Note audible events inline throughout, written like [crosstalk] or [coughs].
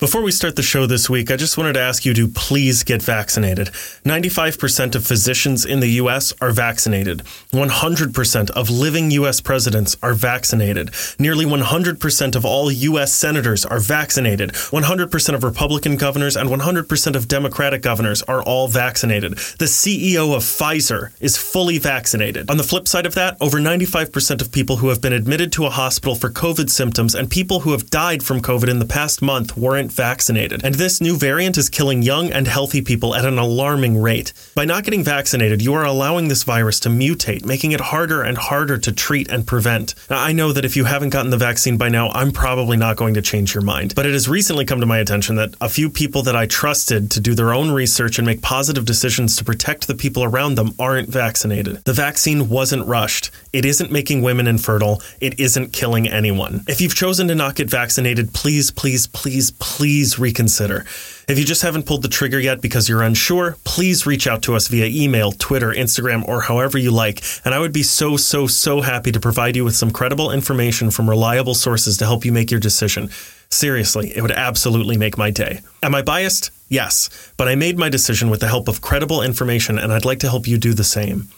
Before we start the show this week, I just wanted to ask you to please get vaccinated. 95% of physicians in the U.S. are vaccinated. 100% of living U.S. presidents are vaccinated. Nearly 100% of all U.S. senators are vaccinated. 100% of Republican governors and 100% of Democratic governors are all vaccinated. The CEO of Pfizer is fully vaccinated. On the flip side of that, over 95% of people who have been admitted to a hospital for COVID symptoms and people who have died from COVID in the past month weren't vaccinated. And this new variant is killing young and healthy people at an alarming rate. By not getting vaccinated, you are allowing this virus to mutate, making it harder and harder to treat and prevent. Now, I know that if you haven't gotten the vaccine by now, I'm probably not going to change your mind. But it has recently come to my attention that a few people that I trusted to do their own research and make positive decisions to protect the people around them aren't vaccinated. The vaccine wasn't rushed. It isn't making women infertile. It isn't killing anyone. If you've chosen to not get vaccinated, please, please, please, please reconsider. If you just haven't pulled the trigger yet because you're unsure, please reach out to us via email, Twitter, Instagram, or however you like. And I would be so, so, so happy to provide you with some credible information from reliable sources to help you make your decision. Seriously, it would absolutely make my day. Am I biased? Yes, but I made my decision with the help of credible information, and I'd like to help you do the same.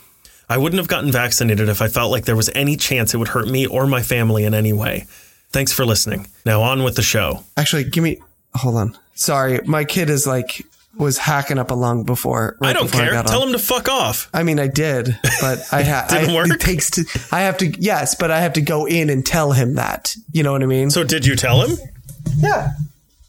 I wouldn't have gotten vaccinated if I felt like there was any chance it would hurt me or my family in any way. Thanks for listening. Now on with the show. Actually, give me. Hold on. Sorry, my kid is like was hacking up a lung before. I don't before care. got Tell on. him to fuck off. I mean, I did, but [laughs] I had. Didn't I, work? It takes to. I have to. Yes, but I have to go in and tell him that. You know what I mean? So did you tell him? yeah.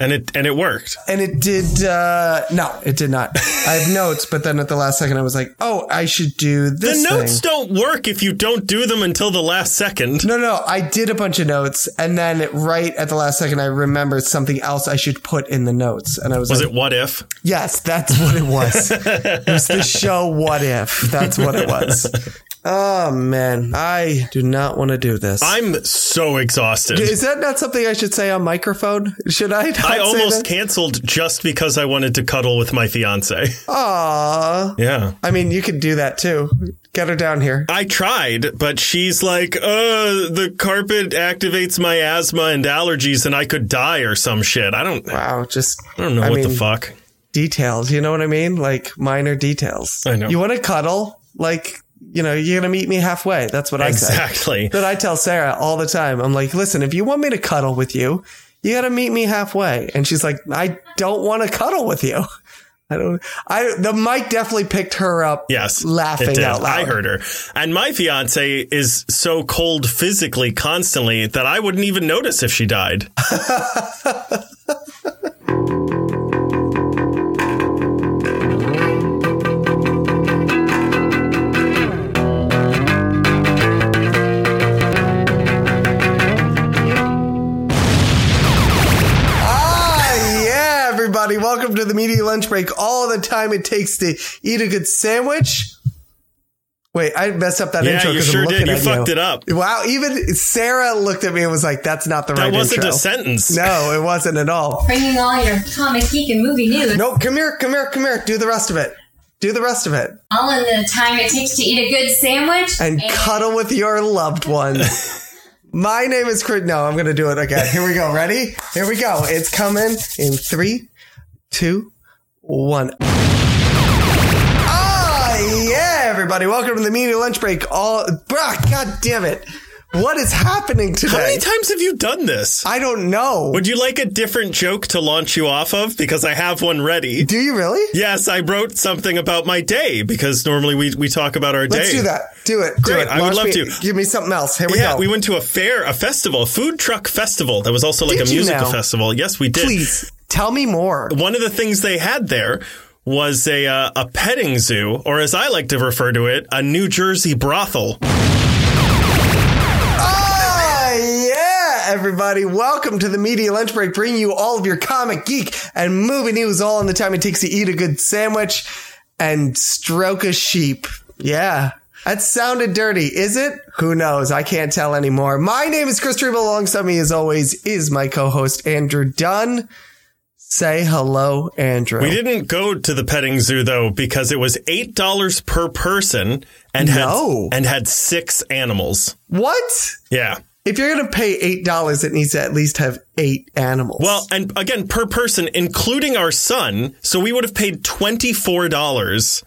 And it and it worked. And it did. uh No, it did not. I have notes, but then at the last second, I was like, "Oh, I should do this." The this." notes thing. don't work if you don't do them until the last second. No, no, I did a bunch of notes, and then right at the last second, I remembered something else I should put in the notes, and I was, Was like, it what if? Yes, that's what it was. [laughs] it was the show What If. That's what it was. Oh man, I do not want to do this. I'm so exhausted. Is that not something I should say on microphone? Should I? Not I almost canceled just because I wanted to cuddle with my fiance. [laughs] Aw. Yeah. I mean, you could do that too. Get her down here. I tried, but she's like, uh, the carpet activates my asthma and allergies and I could die or some shit. I don't, Wow, just I don't know I what the fuck. details. You know what I mean? Like minor details. I know. You want to cuddle? Like you know, you're gonna meet me halfway. That's what I say. Exactly. [laughs] that I tell Sarah all the time. I'm like, listen, if you want me to cuddle with you, you got to meet me halfway. And she's like, I don't want to cuddle with you. [laughs] I don't. I the mic definitely picked her up. Yes. laughing out loud. I heard her. And my fiance is so cold physically constantly that I wouldn't even notice if she died. [laughs] media lunch break. All the time it takes to eat a good sandwich. Wait, I messed up that Yeah, intro you 'cause I'm sure did. You at fucked it up. Wow, even Sarah looked at me and was like, "That's not the right intro. That wasn't intro." a sentence. No, it wasn't at all. bringing all your comic geek and movie news No, come here, come here, come here. Do the rest of it. Do the rest of it. all in the time it takes to eat a good sandwich and cuddle with your loved one. [laughs] My name is Chris. No, I'm going to do it again. Here we go. Ready? Here we go. It's coming in three, two, one. Ah, yeah, everybody. Welcome to the media lunch break. All, bruh, God damn it. What is happening today? How many times have you done this? I don't know. Would you like a different joke to launch you off of? Because I have one ready. Do you really? Yes, I wrote something about my day because normally we, we talk about our day. Let's do that. Do it. Do Great. it. I would love me- to. Give me something else. Here we Yeah, go. we went to a fair, a festival, a food truck festival that was also like Did a musical festival. Yes, we did. Please tell me more. One of the things they had there was a uh, a petting zoo, or as I like to refer to it, a New Jersey brothel. Ah, yeah, everybody. Welcome to the Media Lunch Break, bringing you all of your comic, geek, and movie news all in the time it takes to eat a good sandwich and stroke a sheep. Yeah. That sounded dirty. Is it? Who knows? I can't tell anymore. My name is Chris Triebel. Alongside me, as always, is my co-host, Andrew Dunn. Say hello, Andrew. We didn't go to the petting zoo though because it was eight dollars per person and had and had six animals. What? Yeah. if you're going to pay eight dollars, it needs to at least have eight animals. Well, and again, per person, including our son. So we would have paid $24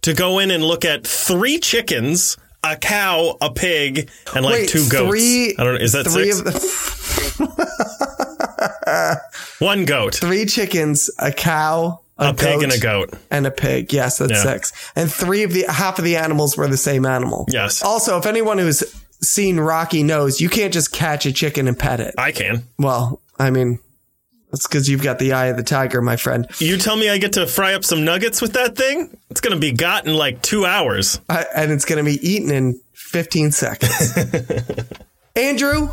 to go in and look at three chickens, a cow, a pig, and like Wait, two goats. Three, I don't know. Is that three six? Of the, [laughs] [laughs] One goat, three chickens, a cow, a, a pig, and a goat. and a pig. Yes, that's Yeah. six. And three of the half of the animals were the same animal. Yes. Also, if anyone who's seen Rocky knows, you can't just catch a chicken and pet it. I can. Well, I mean, that's because you've got the eye of the tiger, my friend. You tell me I get to fry up some nuggets with that thing? It's going to be got in like two hours. I, and it's going to be eaten in 15 seconds. [laughs] Andrew,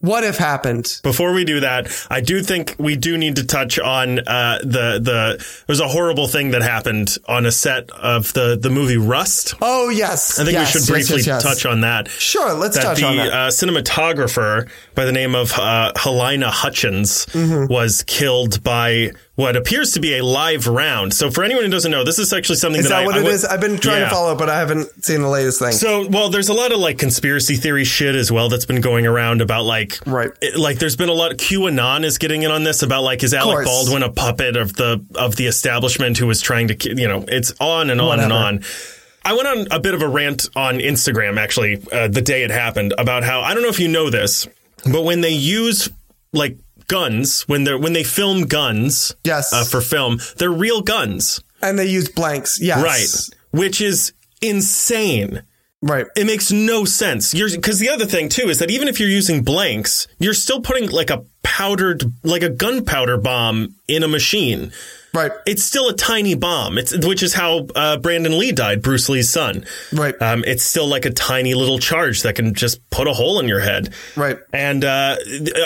what if happened? Before we do that, I do think we do need to touch on uh, the the. There's a horrible thing that happened on a set of the the movie Rust. Oh, yes. I think yes, we should briefly yes, yes. touch on that. Sure, let's that touch the on that. Uh, cinematographer by the name of uh, Halyna Hutchins Mm-hmm. was killed by what appears to be a live round. So for anyone who doesn't know, this is actually something Is that, that I, what I it would- is? I've been trying Yeah. to follow, but I haven't seen the latest thing. So, well, there's a lot of like conspiracy theory shit as well that's been going around about like, Right. it- like there's been a lot. QAnon is getting in on this about like, is Alec. Baldwin a puppet of the of the establishment who was trying to, you know, it's on and on and on. I went on a bit of a rant on Instagram actually uh, the day it happened about how I don't know if you know this, but when they use like guns when they're when they film guns, Yes. uh, for film, they're real guns, and they use blanks. Yes. right? Which is insane. Right. It makes no sense. You're because the other thing too is that even if you're using blanks, you're still putting like a powdered, like a gunpowder bomb in a machine. Right. It's still a tiny bomb. It's which is how uh, Brandon Lee died, Bruce Lee's son. Right. Um, it's still like a tiny little charge that can just put a hole in your head. Right. And uh,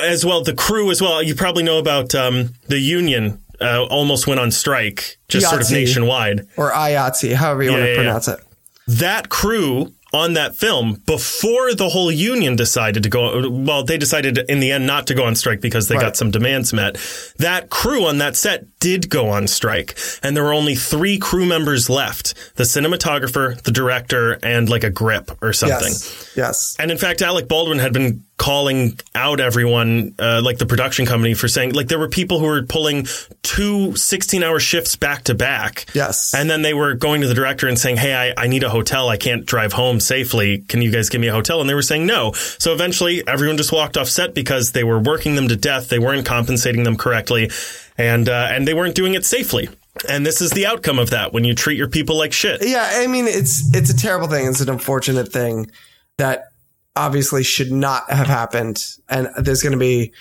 as well, the crew as well. You probably know about um, the union. Uh, almost went on strike, just sort of nationwide. Or IATSE, however you want to yeah, pronounce it. that crew on that film before the whole union decided to go well they decided in the end not to go on strike because they Right. got some demands met that crew on that set did go on strike and there were only 3 crew members left the cinematographer the director and like a grip or something Yes. Yes. and in fact, Alec Baldwin had been calling out everyone, uh, like the production company, for saying, like, there were people who were pulling two 16 hour shifts back to back. Yes. And then they were going to the director and saying, Hey, I, I need a hotel. I can't drive home safely. Can you guys give me a hotel? And they were saying no. So eventually everyone just walked off set because they were working them to death. They weren't compensating them correctly and, uh, and they weren't doing it safely. And this is the outcome of that when you treat your people like shit. Yeah, I mean it's it's a terrible thing. It's an unfortunate thing that obviously should not have happened. And there's going to be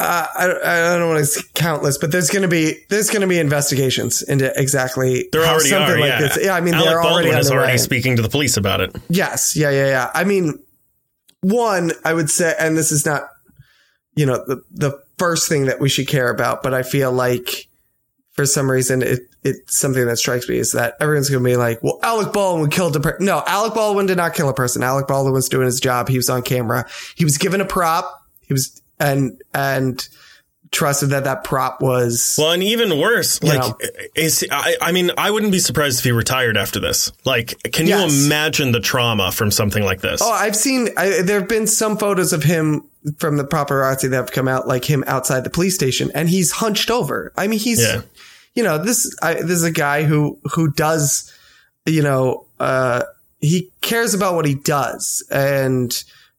uh, I, I don't want to say countless, but there's going to be there's going to be investigations into exactly There how already something are. like yeah. this. Yeah, I mean Alec they're already Baldwin on is already way. speaking to the police about it. Yes, yeah, yeah, yeah. I mean, one, I would say, and this is not, you know, the the first thing that we should care about, but I feel like for some reason it it's something that strikes me is that everyone's going to be like, well, Alec Baldwin killed a person. No, Alec Baldwin did not kill a person. Alec Baldwin was doing his job. He was on camera. He was given a prop. He was and and trusted that that prop was Well, and even worse, like, know. is I, I mean, I wouldn't be surprised if he retired after this. Like, can Yes. you imagine the trauma from something like this? Oh, I've seen. I, there have been some photos of him from the paparazzi that have come out, like him outside the police station, and he's hunched over. I mean, he's, Yeah. You know, this. I, this is a guy who who does, you know, uh, he cares about what he does, and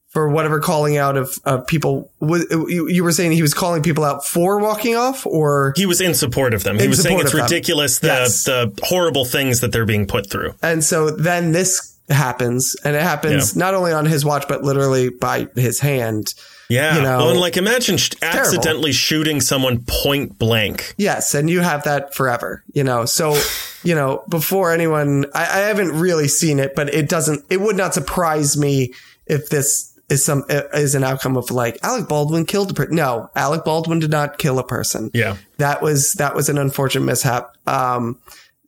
for whatever calling out of of people, you, were saying he was calling people out for walking off, or he was in support of them. He was saying it's them. ridiculous the Yes. the horrible things that they're being put through. and so then this happens, and it happens not only on his watch, but literally by his hand. Yeah. You know, well, and like imagine sh- accidentally shooting someone point blank. Yes, and you have that forever, you know. So, [laughs] you know, before anyone, I, I haven't really seen it, but it doesn't. It would not surprise me if this is some is an outcome of like Alec Baldwin killed a person. No, Alec Baldwin did not kill a person. Yeah. that was that was an unfortunate mishap. Um,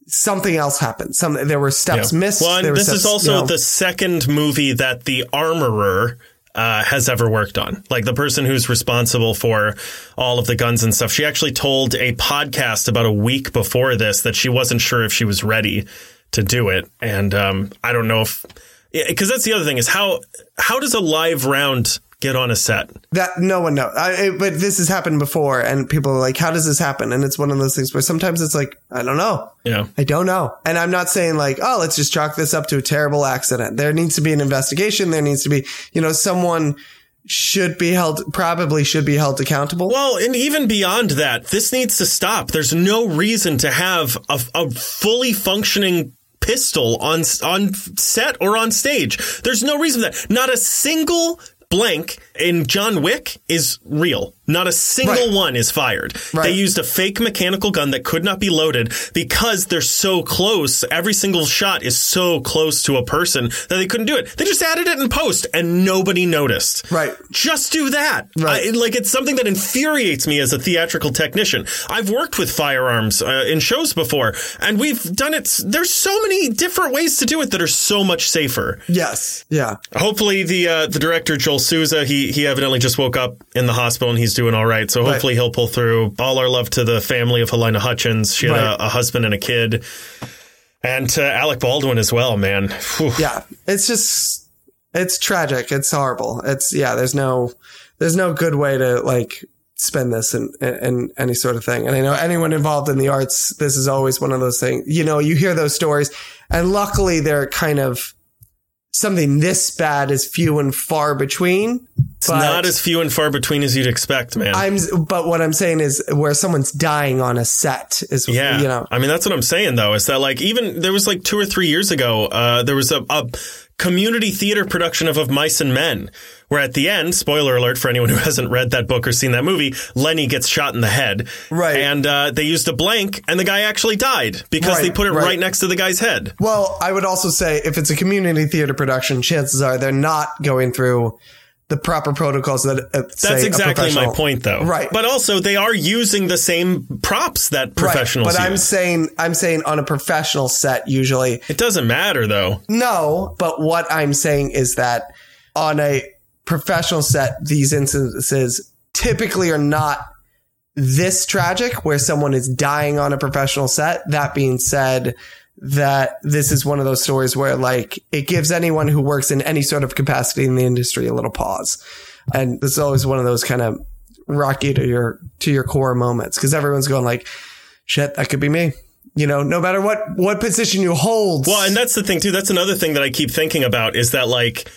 something else happened. Some there were steps Yeah. missed. Well, and There were this is also you know- the second movie that the armorer uh, has ever worked on. Like the person who's responsible for all of the guns and stuff. She actually told a podcast about a week before this that she wasn't sure if she was ready to do it. And um, I don't know if because that's the other thing is how how does a live round get on a set? That no one knows. I, it- but this has happened before, and people are like, "How does this happen?" And it's one of those things where sometimes it's like, "I don't know." Yeah. I don't know. And I'm not saying like, oh, let's just chalk this up to a terrible accident. There needs to be an investigation. There needs to be, you know, someone should be held, probably should be held accountable. Well, and even beyond that, this needs to stop. There's no reason to have a, a fully functioning pistol on on set or on stage. There's no reason that not a single blank in John Wick is real. Not a single Right. one is fired. Right. They used a fake mechanical gun that could not be loaded because they're so close. Every single shot is so close to a person that they couldn't do it. They just added it in post and nobody noticed. Right. Just do that. Right. I- like it's something that infuriates me as a theatrical technician. I've worked with firearms uh, in shows before, and we've done it. There's so many different ways to do it that are so much safer. yes. Yeah. Hopefully, the uh, the director Joel Souza, he he evidently just woke up in the hospital and he's doing all right. So hopefully he'll pull through. All our love to the family of Halyna Hutchins. She had Right. a, a husband and a kid, and to Alec Baldwin as well. Man, Whew. Yeah. It's just, it's tragic. It's horrible. It's, yeah, there's no, there's no good way to like spend this in, in any sort of thing. And I know anyone involved in the arts, this is always one of those things, you know, you hear those stories and luckily they're kind of, something this bad is few and far between. it's not as few and far between as you'd expect, man. I'm, but what I'm saying is where someone's dying on a set is, Yeah. you know, I mean, that's what I'm saying though, is that like even there was like two or three years ago, uh, there was a, a community theater production of Of Mice and Men, where at the end, spoiler alert for anyone who hasn't read that book or seen that movie, Lenny gets shot in the head. Right. And, uh, they used a blank and the guy actually died because Right, they put it right. right. next to the guy's head. Well, I would also say if it's a community theater production, chances are they're not going through the proper protocols that uh, say That's exactly my point though. Right. But also they are using the same props that Right. professionals But I'm use. saying I'm saying on a professional set usually it doesn't matter though. no, but what I'm saying is that on a professional set, these instances typically are not this tragic where someone is dying on a professional set. That being said, that this is one of those stories where like it gives anyone who works in any sort of capacity in the industry a little pause. And this is always one of those kind of rocky to your to your core moments because everyone's going like, shit, that could be me. You know, no matter what what position you hold. Well, and that's the thing too. That's another thing that I keep thinking about is that like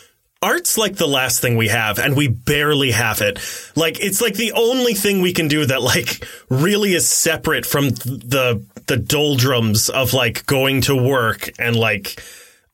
art's like the last thing we have and we barely have it. Like it's like the only thing we can do that like really is separate from the the doldrums of like going to work and like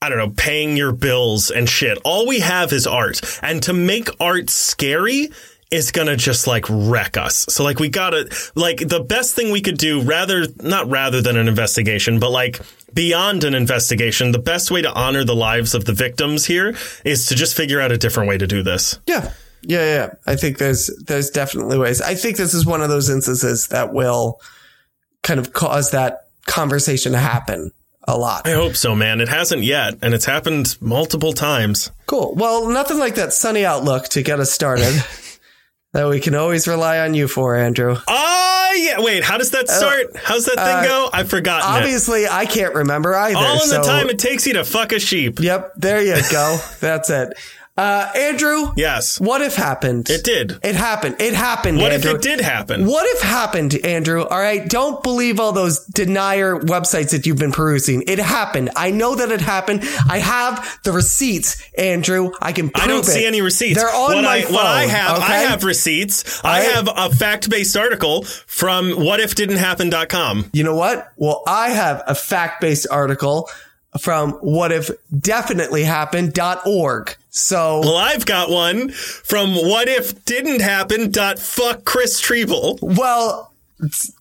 I don't know, paying your bills and shit. All we have is art. And to make art scary is gonna just like wreck us. So like we gotta like the best thing we could do rather not rather than an investigation, but like beyond an investigation, the best way to honor the lives of the victims here is to just figure out a different way to do this. Yeah. Yeah, yeah. I think there's there's definitely ways. I think this is one of those instances that will kind of cause that conversation to happen a lot. I hope so, man. It hasn't yet, and it's happened multiple times. Cool. Well, nothing like that sunny outlook to get us started [laughs] that we can always rely on you for, Andrew. Oh yeah. Wait, how does that start? How's that thing uh, go? I've forgotten it. Obviously, I can't remember either. All in the time it takes you to fuck a sheep. Yep, there you go. That's it. Uh, Andrew, Yes. what if happened? It did. It happened. It happened. What Andrew. if it did happen? What if happened, Andrew? All right. Don't believe all those denier websites that you've been perusing. It happened. I know that it happened. I have the receipts, Andrew. I can prove I don't it. see any receipts. They're on what my I, phone. What I have, I have receipts. I have a fact-based article from whatifdidn'thappen.com. You know what? Well, I have a fact-based article from whatifdefinitelyhappened.org. So, Well, I've got one from whatifdidn'thappen.fuck Chris Triebel. well,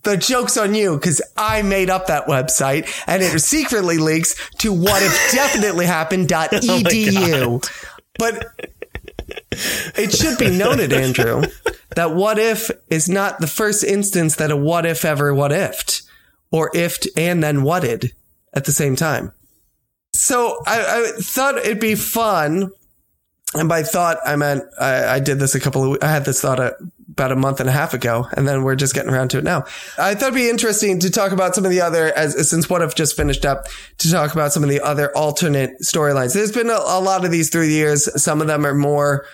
the joke's on you because I made up that website and it secretly links to whatifdefinitelyhappened.edu. [laughs] Oh but it should be noted, Andrew, that what if is not the first instance that a what if ever what ifed or ifed and then whatted at the same time. So I, I thought it'd be fun. And by thought, I meant I, I did this a couple of, I had this thought uh, about a month and a half ago, and then we're just getting around to it now. I thought it'd be interesting to talk about some of the other, as since what I've just finished up, to talk about some of the other alternate storylines. There's been a, a lot of these through the years. Some of them are more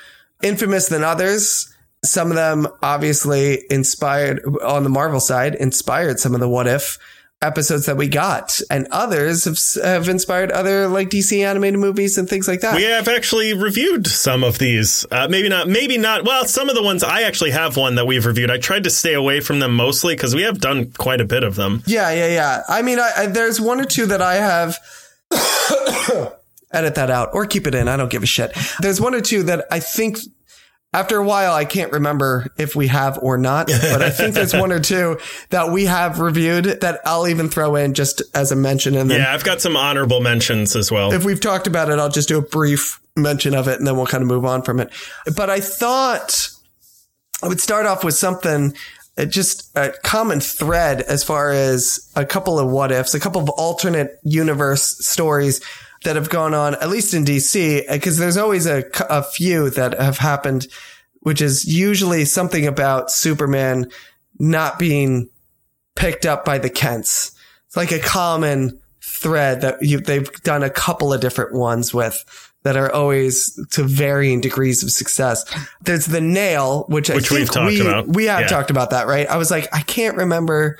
infamous than others. Some of them obviously inspired on the Marvel side, inspired some of the what if episodes that we got, and others have, have inspired other like DC animated movies and things like that. We have actually reviewed some of these. Uh, maybe not, maybe not. Well, some of the ones I actually have one that we've reviewed. I tried to stay away from them mostly because we have done quite a bit of them. Yeah, yeah, yeah. I mean, I, I, there's one or two that I have. [coughs] edit that out or keep it in. I don't give a shit. There's one or two that I think after a while, I can't remember if we have or not, but I think there's one or [laughs] two that we have reviewed that I'll even throw in just as a mention. And then yeah, I've got some honorable mentions as well. If we've talked about it, I'll just do a brief mention of it and then we'll kind of move on from it. But I thought I would start off with something uh, just a common thread as far as a couple of what ifs, a couple of alternate universe stories that have gone on, at least in DC, because uh, there's always a, a few that have happened, which is usually something about Superman not being picked up by the Kents. It's like a common thread that you, they've done a couple of different ones with that are always to varying degrees of success. There's the nail, which, which I think we, we have yeah. talked about that, right? I was like, I can't remember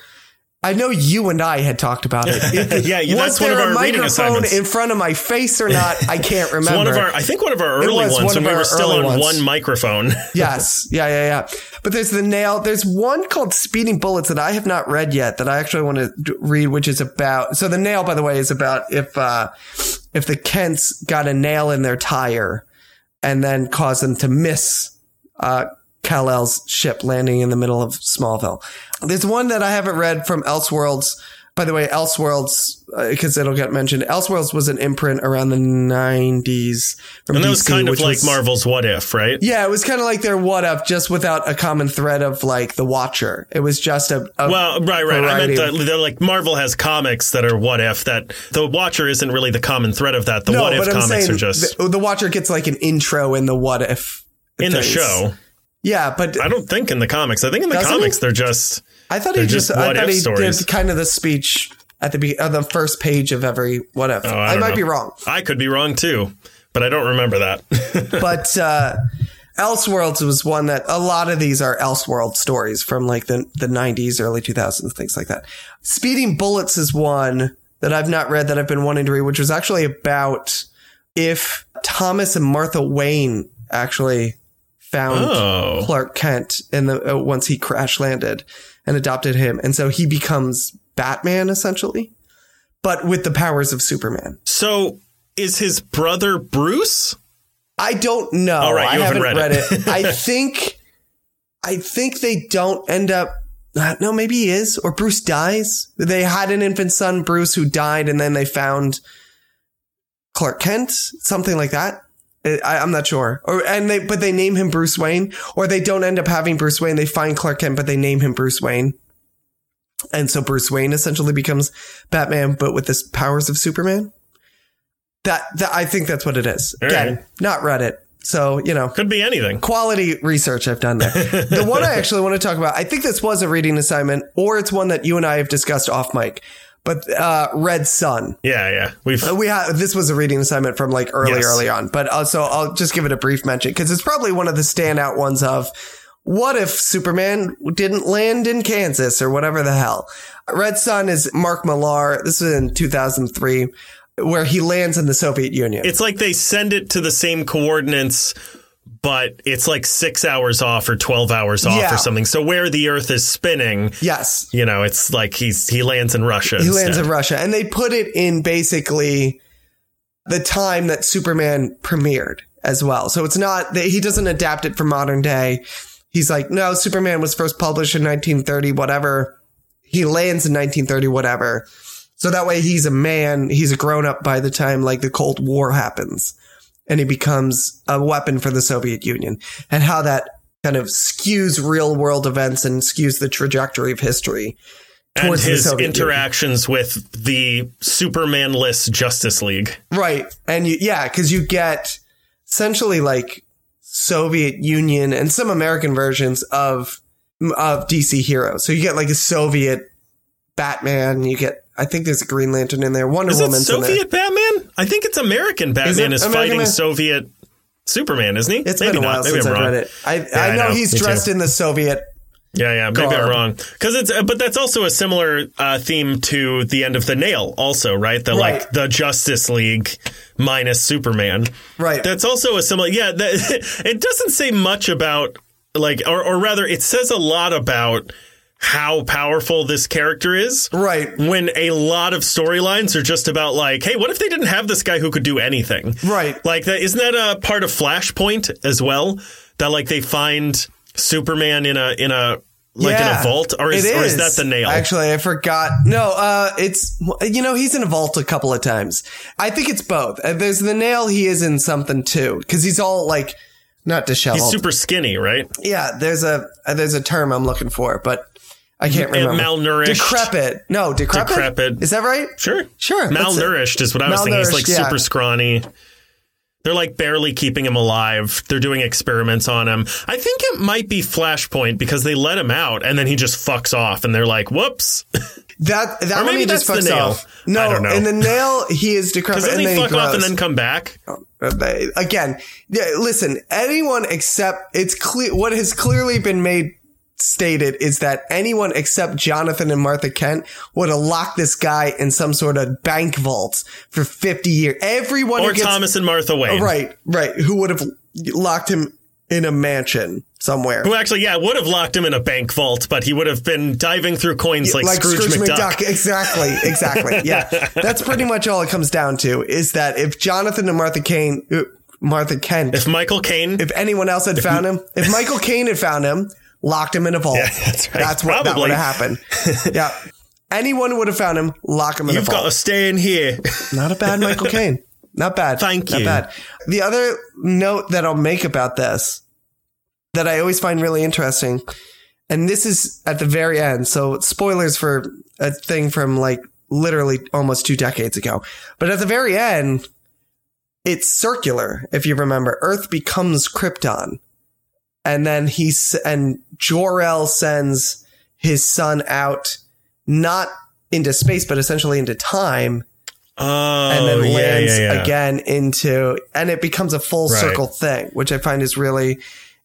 I know you and I had talked about it. [laughs] it yeah, was that's one of our a microphone in front of my face or not? I can't [laughs] remember. one of our, I think one of our early ones one when we were still on ones. one microphone. [laughs] yes, yeah, yeah, yeah. But there's the nail. There's one called Speeding Bullets that I have not read yet that I actually want to read, which is about. So the nail, by the way, is about if uh, if the Kents got a nail in their tire and then caused them to miss. Uh, Kal-El's ship landing in the middle of Smallville. There's one that I haven't read from Elseworlds. By the way, Elseworlds, because uh, it'll get mentioned. Elseworlds was an imprint around the 90s. and that DC, was kind of like was, Marvel's What If, right? Yeah, it was kind of like their What If, just without a common thread of like the Watcher. It was just a, a well, right, right. I meant that like Marvel has comics that are What If. That the Watcher isn't really the common thread of that. The no, What If comics are just the, the, Watcher gets like an intro in the What If in things. the show. Yeah, but I don't think in the comics. I think in the comics he? they're just. I thought he just. I thought he stories. did kind of the speech at the be- uh, the first page of every whatever. Oh, I, I might know. be wrong. I could be wrong too, but I don't remember that. [laughs] but uh, Elseworlds was one that a lot of these are Elseworld stories from like the the nineties, early two thousands, things like that. Speeding Bullets is one that I've not read that I've been wanting to read, which was actually about if Thomas and Martha Wayne actually found oh. Clark Kent in the uh, once he crash landed and adopted him, and so he becomes Batman essentially, but with the powers of Superman. So is his brother Bruce? I don't know. All right, you I haven't, read, read it. it. I [laughs] think, I think they don't end up. Uh, no, maybe he is, or Bruce dies. They had an infant son, Bruce, who died, and then they found Clark Kent, something like that. I, am not sure. Or and they but they name him Bruce Wayne, or they don't end up having Bruce Wayne. They find Clark Kent, but they name him Bruce Wayne. And so Bruce Wayne essentially becomes Batman, but with the powers of Superman. That, that I think that's what it is. All Again, right. not Reddit. So, you know, could be anything. Quality research I've done there. [laughs] the one I actually want to talk about, I think this was a reading assignment, or it's one that you and I have discussed off mic but uh, Red Sun. Yeah, yeah. We've uh, we had this was a reading assignment from like early, yes. early on, but also I'll just give it a brief mention because it's probably one of the standout ones of what if Superman didn't land in Kansas or whatever the hell. Red Sun is Mark Millar. This was in 2003 where he lands in the Soviet Union. It's like they send it to the same coordinates but it's like six hours off or 12 hours off yeah. or something. So where the earth is spinning. Yes. You know, it's like he's, he lands in Russia. He instead. lands in Russia. And they put it in basically the time that Superman premiered as well. So it's not that he doesn't adapt it for modern day. He's like, no, Superman was first published in 1930, whatever. He lands in 1930, whatever. So that way he's a man. He's a grown up by the time like the Cold War happens and he becomes a weapon for the Soviet Union and how that kind of skews real world events and skews the trajectory of history. And his interactions Union. with the Supermanless Justice League. Right. And you, yeah, cause you get essentially like Soviet Union and some American versions of of DC heroes. So you get like a Soviet Batman. You get, I think there's a Green Lantern in there. Wonder Is in. Soviet Batman? I think it's American Batman is American fighting Man? Soviet Superman, isn't he? It's Maybe been a while not. Maybe since wrong. read it. I, Yeah, I I know know. he's Me too. dressed in the Soviet. Yeah, yeah, maybe Garb. I'm wrong. Because it's, but that's also a similar uh, theme to the end of the nail, also, right? The Right. like the Justice League minus Superman. Right. That's also a similar. Yeah, that, [laughs] it doesn't say much about like, or, or rather, it says a lot about how powerful this character is. Right. When a lot of storylines are just about like, hey, what if they didn't have this guy who could do anything? Right. Like that isn't that a part of Flashpoint as well? That like they find Superman in a in a like in a vault, or is, it or is that the nail? Actually, I forgot. No, uh, it's you know he's in a vault a couple of times. I think it's both. Uh, There's the nail. He is in something too because he's all like not disheveled. He's super skinny, right? yeah, there's a there's a term I'm looking for, but I can't remember. malnourished. Decrepit. No, decrepit. Decrepit. Is that right? Sure, Sure. Malnourished is what I was thinking. He's like yeah. super scrawny. They're like barely keeping him alive. They're doing experiments on him. I think it might be Flashpoint because they let him out and then he just fucks off and they're like, whoops. [laughs] That that Or maybe just that's the fucks nail. off. No, I don't know. in the nail he is [laughs] decrepit and he then fuck he off and then come back. Uh, again, yeah, listen, anyone except it's clear what has clearly been made stated is that anyone except Jonathan and Martha Kent would have locked this guy in some sort of bank vault for 50 years. Everyone Or gets, Thomas and Martha Wayne. right, right, who would have locked him in a mansion somewhere. Who actually, yeah, would have locked him in a bank vault, but he would have been diving through coins like, Scrooge, McDuck. Exactly, exactly. [laughs] Yeah. That's pretty much all it comes down to is that if Jonathan and Martha Kane, uh, Martha Kent, If Michael Caine, if anyone else had found him, if Michael Caine had found him, locked him in a vault. Yeah, [laughs] that's right. That's what that Probably. would have happened. [laughs] yeah. Anyone would have found him, lock him in you've a vault. You've got to stay in here. Not a bad Michael [laughs] Caine. Not bad. Thank Not you. Not bad. The other note that I'll make about this that I always find really interesting, and this is at the very end. So spoilers for a thing from like literally almost two decades ago. But at the very end, it's circular. If you remember, Earth becomes Krypton. And then he's, and Jor-El sends his son out, not into space, but essentially into time Oh, and then yeah, lands yeah, yeah. again into and it becomes a full Right. circle thing which i find is really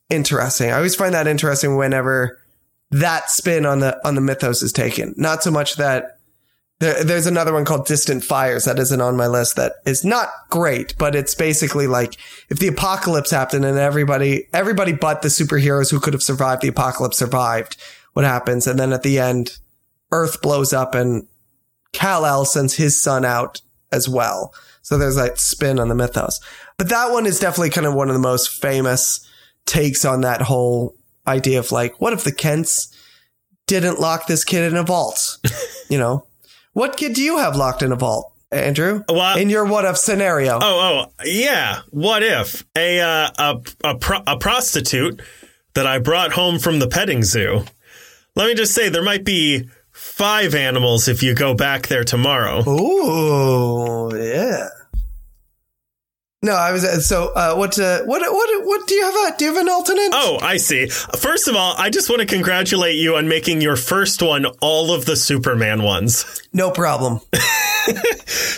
interesting i always find that interesting whenever that spin on the on the mythos is taken not so much that there, there's another one called distant fires that isn't on my list that is not great but it's basically like if the apocalypse happened and everybody everybody but the superheroes who could have survived the apocalypse survived what happens and then at the end earth blows up and Kal-El sends his son out as well. So there's that spin on the mythos. But that one is definitely kind of one of the most famous takes on that whole idea of like, what if the Kents didn't lock this kid in a vault? [laughs] you know, what kid do you have locked in a vault, Andrew? Well, in your what if scenario? Oh, oh, yeah. What if a uh, a a, pro- a prostitute that I brought home from the petting zoo? Let me just say, there might be five animals if you go back there tomorrow. Ooh, yeah. No, I was so. Uh, what? Uh, what? What? What? Do you have? A, do you have an alternate? Oh, I see. First of all, I just want to congratulate you on making your first one all of the Superman ones. No problem. [laughs]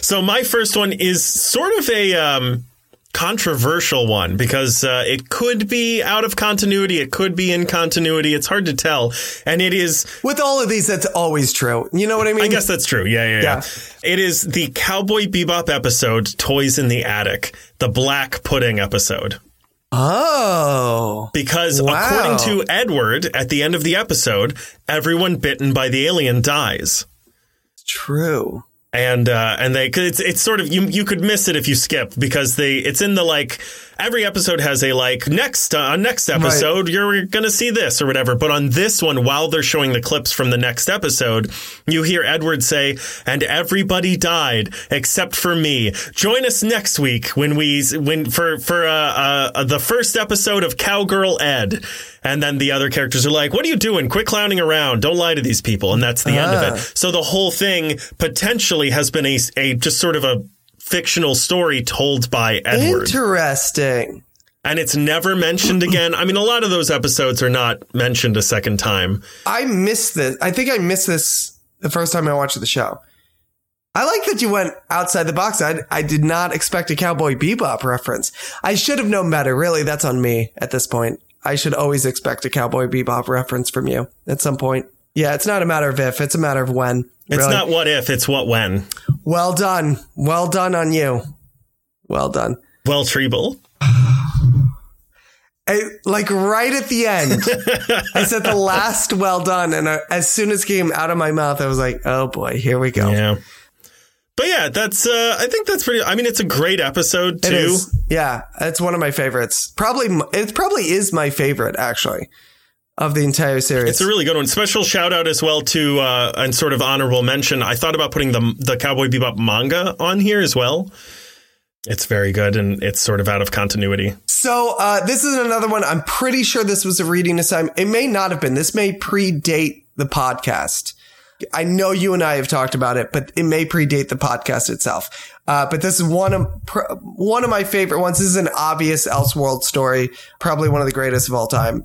So my first one is sort of a um, controversial one because uh, it could be out of continuity, it could be in continuity. It's hard to tell, and it is. With all of these, that's always true. You know what I mean? I guess that's true. Yeah, yeah, yeah. Yeah. It is the Cowboy Bebop episode, "Toys in the Attic," the Black Pudding episode. Oh. Because Wow. according to Edward, at the end of the episode, everyone bitten by the alien dies. True. And uh, and they 'cause it's it's sort of you you could miss it if you skip because they it's in the like every episode has a like next uh, next episode you're gonna see this or whatever. But on this one while they're showing the clips from the next episode you hear Edward say and everybody died except for me. Join us next week when we when for for uh, uh the first episode of Cowgirl Ed and then the other characters are like what are you doing quit clowning around don't lie to these people and that's the end of Ah. it so the whole thing potentially has been a, a just sort of a fictional story told by Edward. Interesting. and it's never mentioned again. I mean, a lot of those episodes are not mentioned a second time. I missed this. I think I missed this the first time I watched the show. I like that you went outside the box. I, I did not expect a Cowboy Bebop reference. I should have known better. Really, that's on me at this point. I should always expect a Cowboy Bebop reference from you at some point. Yeah, it's not a matter of if, it's a matter of when. It's really. not what if, it's what when. Well done. Well done on you. Well done. Well, Triebel. I, like right at the end, [laughs] I said the last well done. And I, as soon as it came out of my mouth, I was like, oh boy, here we go. Yeah. But yeah, that's, uh, I think that's pretty, I mean, it's a great episode too. Yeah, it's one of my favorites. Probably, it probably is my favorite actually of the entire series. It's a really good one. Special shout out as well to, uh, and sort of honorable mention. I thought about putting the, the Cowboy Bebop manga on here as well. It's very good and it's sort of out of continuity. so uh, this is another one. I'm pretty sure this was a reading assignment. It may not have been. This may predate the podcast. I know you and I have talked about it, but it may predate the podcast itself. Uh, but this is one of one of my favorite ones. This is an obvious Elseworld story, probably one of the greatest of all time,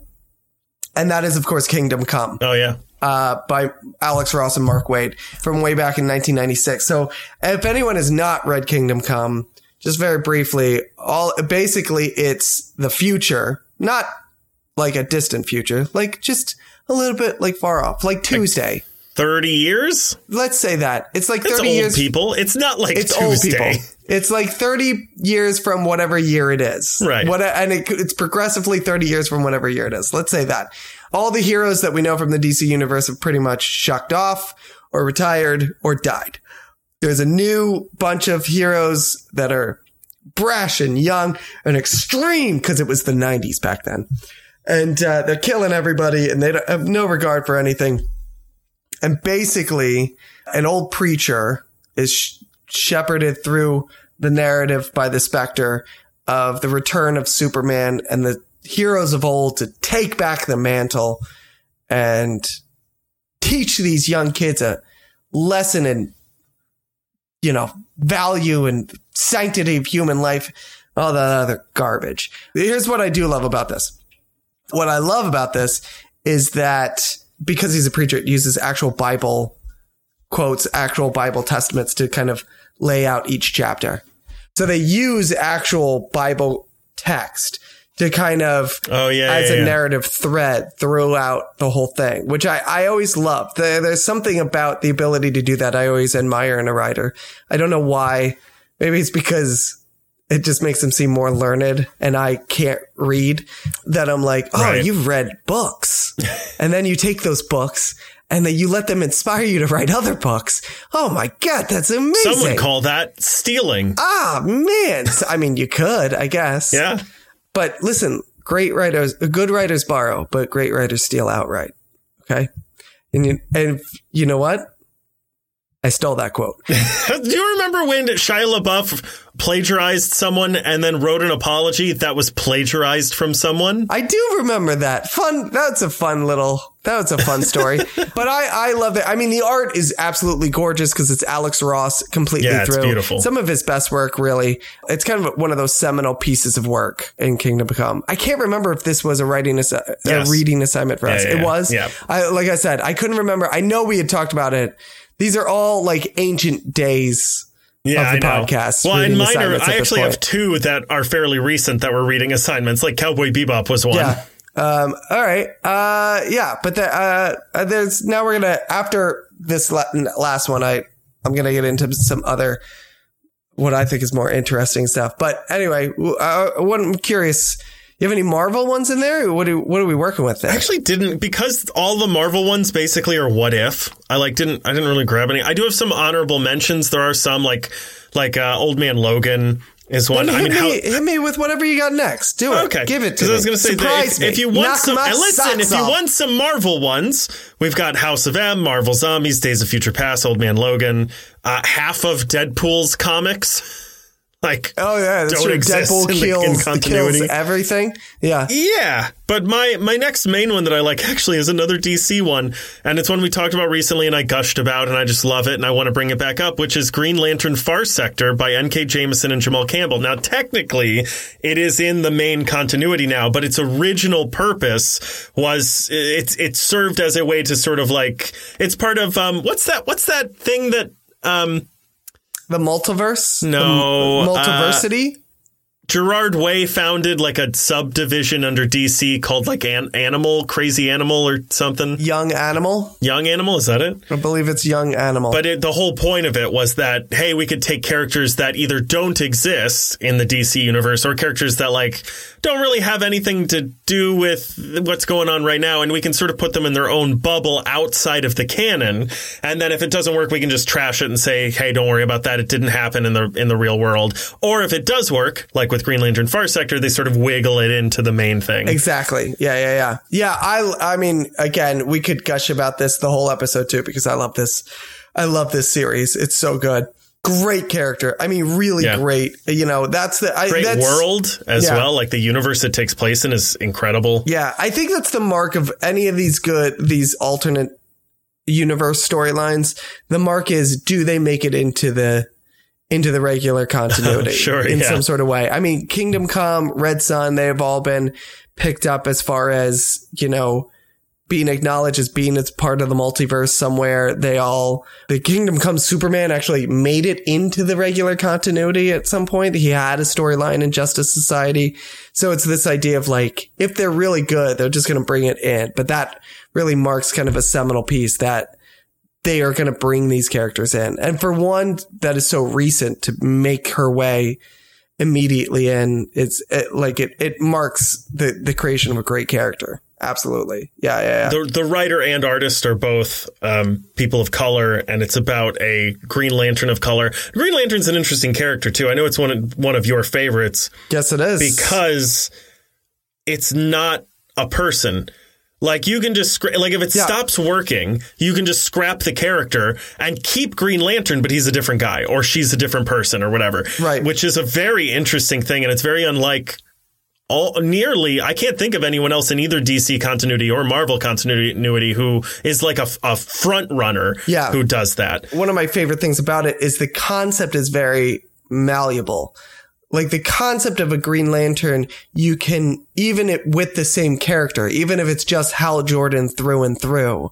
and that is of course Kingdom Come. Oh, yeah. uh, by Alex Ross and Mark Waid from way back in 1996. So if anyone has not read Kingdom Come, just very briefly, all basically it's the future, not like a distant future, like just a little bit like far off, like Tuesday. 30 years? Let's say that it's like It's 30 old years. people. It's not like It's Tuesday. old people. It's like 30 years from whatever year it is. Right. What, and it, it's progressively 30 years from whatever year it is. Let's say that. All the heroes that we know from the DC universe have pretty much shucked off or retired or died. There's a new bunch of heroes that are brash and young and extreme because it was the 90s back then. And uh, they're killing everybody and they don't have no regard for anything. And basically, an old preacher is sh- shepherded through the narrative by the specter of the return of Superman and the heroes of old to take back the mantle and teach these young kids a lesson in, you know, value and sanctity of human life, all that other garbage. Here's what I do love about this. What I love about this is that because he's a preacher, it uses actual Bible quotes, actual Bible testaments to kind of lay out each chapter. So they use actual Bible text to kind of Oh, yeah. as yeah, a yeah. narrative thread throughout the whole thing, which I, I always love. There, there's something about the ability to do that I always admire in a writer. I don't know why. Maybe it's because it just makes them seem more learned and I can't read that I'm like, oh, Right. you've read books. [laughs] and then you take those books and then you let them inspire you to write other books. Oh my God, that's amazing. Some would call that stealing. ah, man. So, I mean, you could, I guess. Yeah. But listen, great writers, good writers borrow, but great writers steal outright. Okay. And you, and you know what? I stole that quote. [laughs] Do you remember when Shia LaBeouf plagiarized someone and then wrote an apology that was plagiarized from someone? I do remember that. Fun. That's a fun little, that was a fun story. [laughs] but I, I love it. I mean, the art is absolutely gorgeous because it's Alex Ross completely Yeah, it's through. beautiful. Some of his best work, really. It's kind of one of those seminal pieces of work in Kingdom Come. I can't remember if this was a writing, assi- Yes. a reading assignment for us. yeah, it yeah. was. Yeah. I, like I said, I couldn't remember. I know we had talked about it. These are all like ancient days. Yeah, of the I know. podcast, Well, and mine are, I actually have two that are fairly recent that were reading assignments, like Cowboy Bebop was one. Yeah. Um, all right. Uh, yeah, but the, uh, uh, there's now we're gonna after this last one, I I'm gonna get into some other what I think is more interesting stuff. But anyway, w- uh, what I'm curious, you have any Marvel ones in there? What do what are we working with there? I actually didn't because all the Marvel ones basically are what if. I like didn't I didn't really grab any. I do have some honorable mentions. There are some like like uh, Old Man Logan is one. Then I hit, mean, how, me, hit me with whatever you got next. Do it. Okay, Give it to me. I was going to say, that if, if you want Knock some, and listen, if you off. want some Marvel ones, we've got House of M, Marvel Zombies, Days of Future Past, Old Man Logan, uh, half of Deadpool's comics. [laughs] like Oh yeah, that's don't true. exist Deadpool in the- in continuity. kills everything. Yeah. Yeah, but my my next main one that I like [laughs] actually is another DC one, and it's one we talked about recently, and I gushed about, and I just love it, and I want to bring it back up, which is Green Lantern Far Sector by N.K. Jemisin and Jamal Campbell. Now, technically, it is in the main continuity now, but its original purpose was it it served as a way to sort of like it's part of um what's that what's that thing that um The multiverse. No, The uh, multiversity. Gerard Way founded like a subdivision under DC called like an animal, crazy animal or something. young animal. Young animal, is that it? I believe it's young animal. But it, the whole point of it was that, hey, we could take characters that either don't exist in the DC universe or characters that like don't really have anything to do with what's going on right now. And we can sort of put them in their own bubble outside of the canon. And then if it doesn't work, we can just trash it and say, hey, don't worry about that. It didn't happen in the, in the real world. Or if it does work, like with Green Lantern Far Sector, they sort of wiggle it into the main thing. Exactly. Yeah, yeah, yeah. Yeah, I I mean, again, we could gush about this the whole episode too because I love this. I love this series. It's so good. Great character. I mean, really Yeah. great. You know, that's the I, Great that's, world as yeah. well. Like the universe it takes place in is incredible. Yeah, I think that's the mark of any of these good these alternate universe storylines. The mark is do they make it into the into the regular continuity [laughs] Sure, in yeah. some sort of way. I mean, Kingdom Come, Red Sun, they have all been picked up as far as, you know, being acknowledged as being as part of the multiverse somewhere. They all, the Kingdom Come Superman actually made it into the regular continuity at some point. He had a storyline in Justice Society. So it's this idea of like, if they're really good, they're just going to bring it in. But that really marks kind of a seminal piece that they are going to bring these characters in. And for one that is so recent to make her way immediately in, it's it, like it, it marks the, the creation of a great character. Absolutely. Yeah. Yeah. yeah. the the writer and artist are both um, people of color, and it's about a Green Lantern of color. Green Lantern's an interesting character too. I know it's one of, one of your favorites yes, it is. because it's not a person. Like you can just scra- like if it Yeah. stops working, you can just scrap the character and keep Green Lantern, but he's a different guy or she's a different person or whatever. Right. Which is a very interesting thing, and it's very unlike all nearly I can't think of anyone else in either DC continuity or Marvel continuity who is like a, a front runner Yeah. who does that. one of my favorite things about it is the concept is very malleable. Like the concept of a Green Lantern, you can, even it, with the same character, even if it's just Hal Jordan through and through,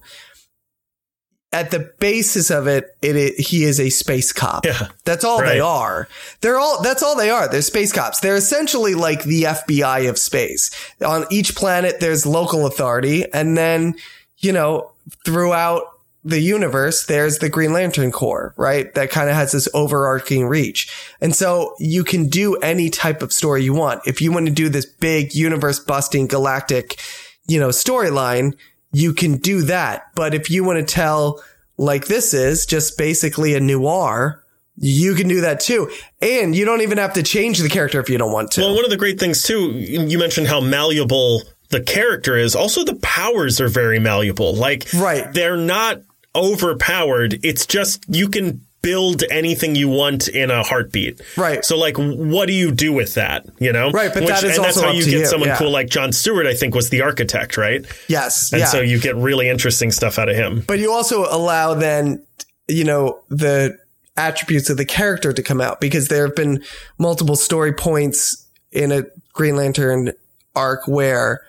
at the basis of it, it, it he is a space cop. Yeah. That's all Right. they are. They're all, that's all they are. They're space cops. They're essentially like the FBI of space. On each planet, there's local authority. And then, you know, throughout the universe, there's the Green Lantern Corps, right? That kind of has this overarching reach. And so you can do any type of story you want. If you want to do this big universe busting galactic, you know, storyline, you can do that. But if you want to tell like this is just basically a noir, you can do that too. And you don't even have to change the character if you don't want to. Well, one of the great things too, you mentioned how malleable the character is. Also, the powers are very malleable. Like, Right. they're not overpowered. It's just you can build anything you want in a heartbeat. Right. So, like, what do you do with that? You know, Right, but that is and that's also how you get you, someone yeah. cool like John Stewart. I think was the architect, right? yes. And yeah. so you get really interesting stuff out of him. but you also allow then, you know, the attributes of the character to come out because there have been multiple story points in a Green Lantern arc where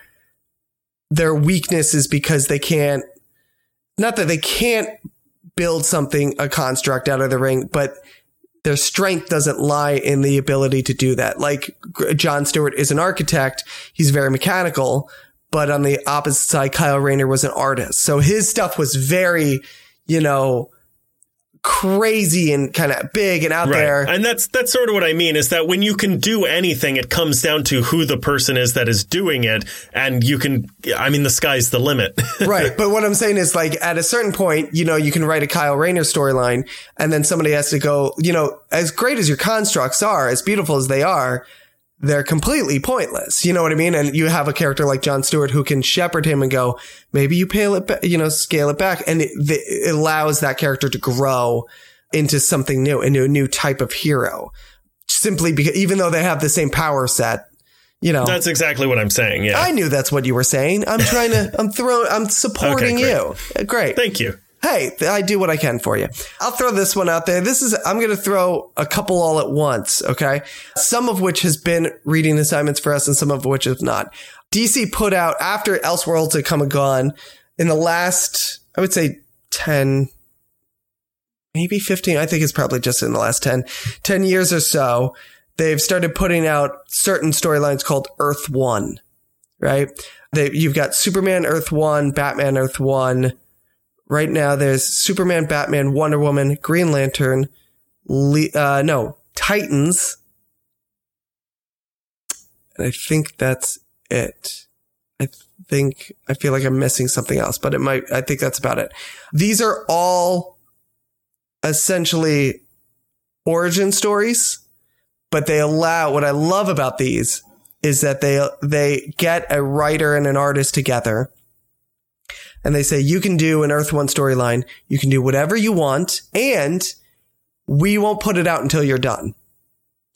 their weakness is because they can't, not that they can't build something, a construct out of the ring, but their strength doesn't lie in the ability to do that. Like John Stewart is an architect. He's very mechanical, but on the opposite side, Kyle Rayner was an artist. So his stuff was very, you know, crazy and kind of big and out there. And that's that's sort of what I mean is that when you can do anything, it comes down to who the person is that is doing it, and you can. I mean, the sky's the limit. [laughs] right. But what I'm saying is like at a certain point, you know, you can write a Kyle Rayner storyline and then somebody has to go, you know, as great as your constructs are, as beautiful as they are, they're completely pointless. You know what I mean? And you have a character like John Stewart who can shepherd him and go, maybe you pale it, ba- you know, scale it back. And it, the, it allows that character to grow into something new, into a new type of hero. simply because even though they have the same power set, you know. That's exactly what I'm saying. Yeah. I knew that's what you were saying. I'm trying to. I'm throwing. I'm [laughs] supporting Okay, great. you. Great. Thank you. Hey, I do what I can for you. I'll throw this one out there. This is, I'm going to throw a couple all at once. Okay. Some of which has been reading assignments for us and some of which have not. DC put out after Elseworlds had come and gone in the last, I would say 10, maybe 15. I think it's probably just in the last 10, 10 years or so. They've started putting out certain storylines called Earth One, right? They, you've got Superman Earth One, Batman Earth One, right now there's Superman, Batman, Wonder Woman, Green Lantern, Le- uh, no, Titans. And I think that's it. I think, I feel like I'm missing something else, but it might, I think that's about it. These are all essentially origin stories, but they allow, what I love about these is that they, they get a writer and an artist together and they say you can do an Earth One storyline, you can do whatever you want, and we won't put it out until you're done.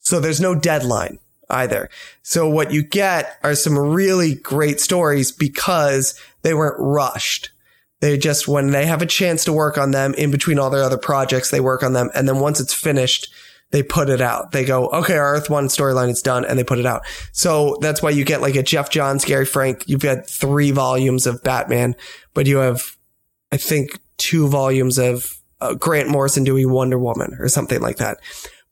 So there's no deadline either. So what you get are some really great stories because they weren't rushed. They just, when they have a chance to work on them in between all their other projects, they work on them. And then once it's finished, they put it out. They go, okay, our Earth One storyline is done and they put it out. So that's why you get like a Geoff Johns, Gary Frank. You've got three volumes of Batman, but you have, I think, two volumes of uh, Grant Morrison doing Wonder Woman or something like that.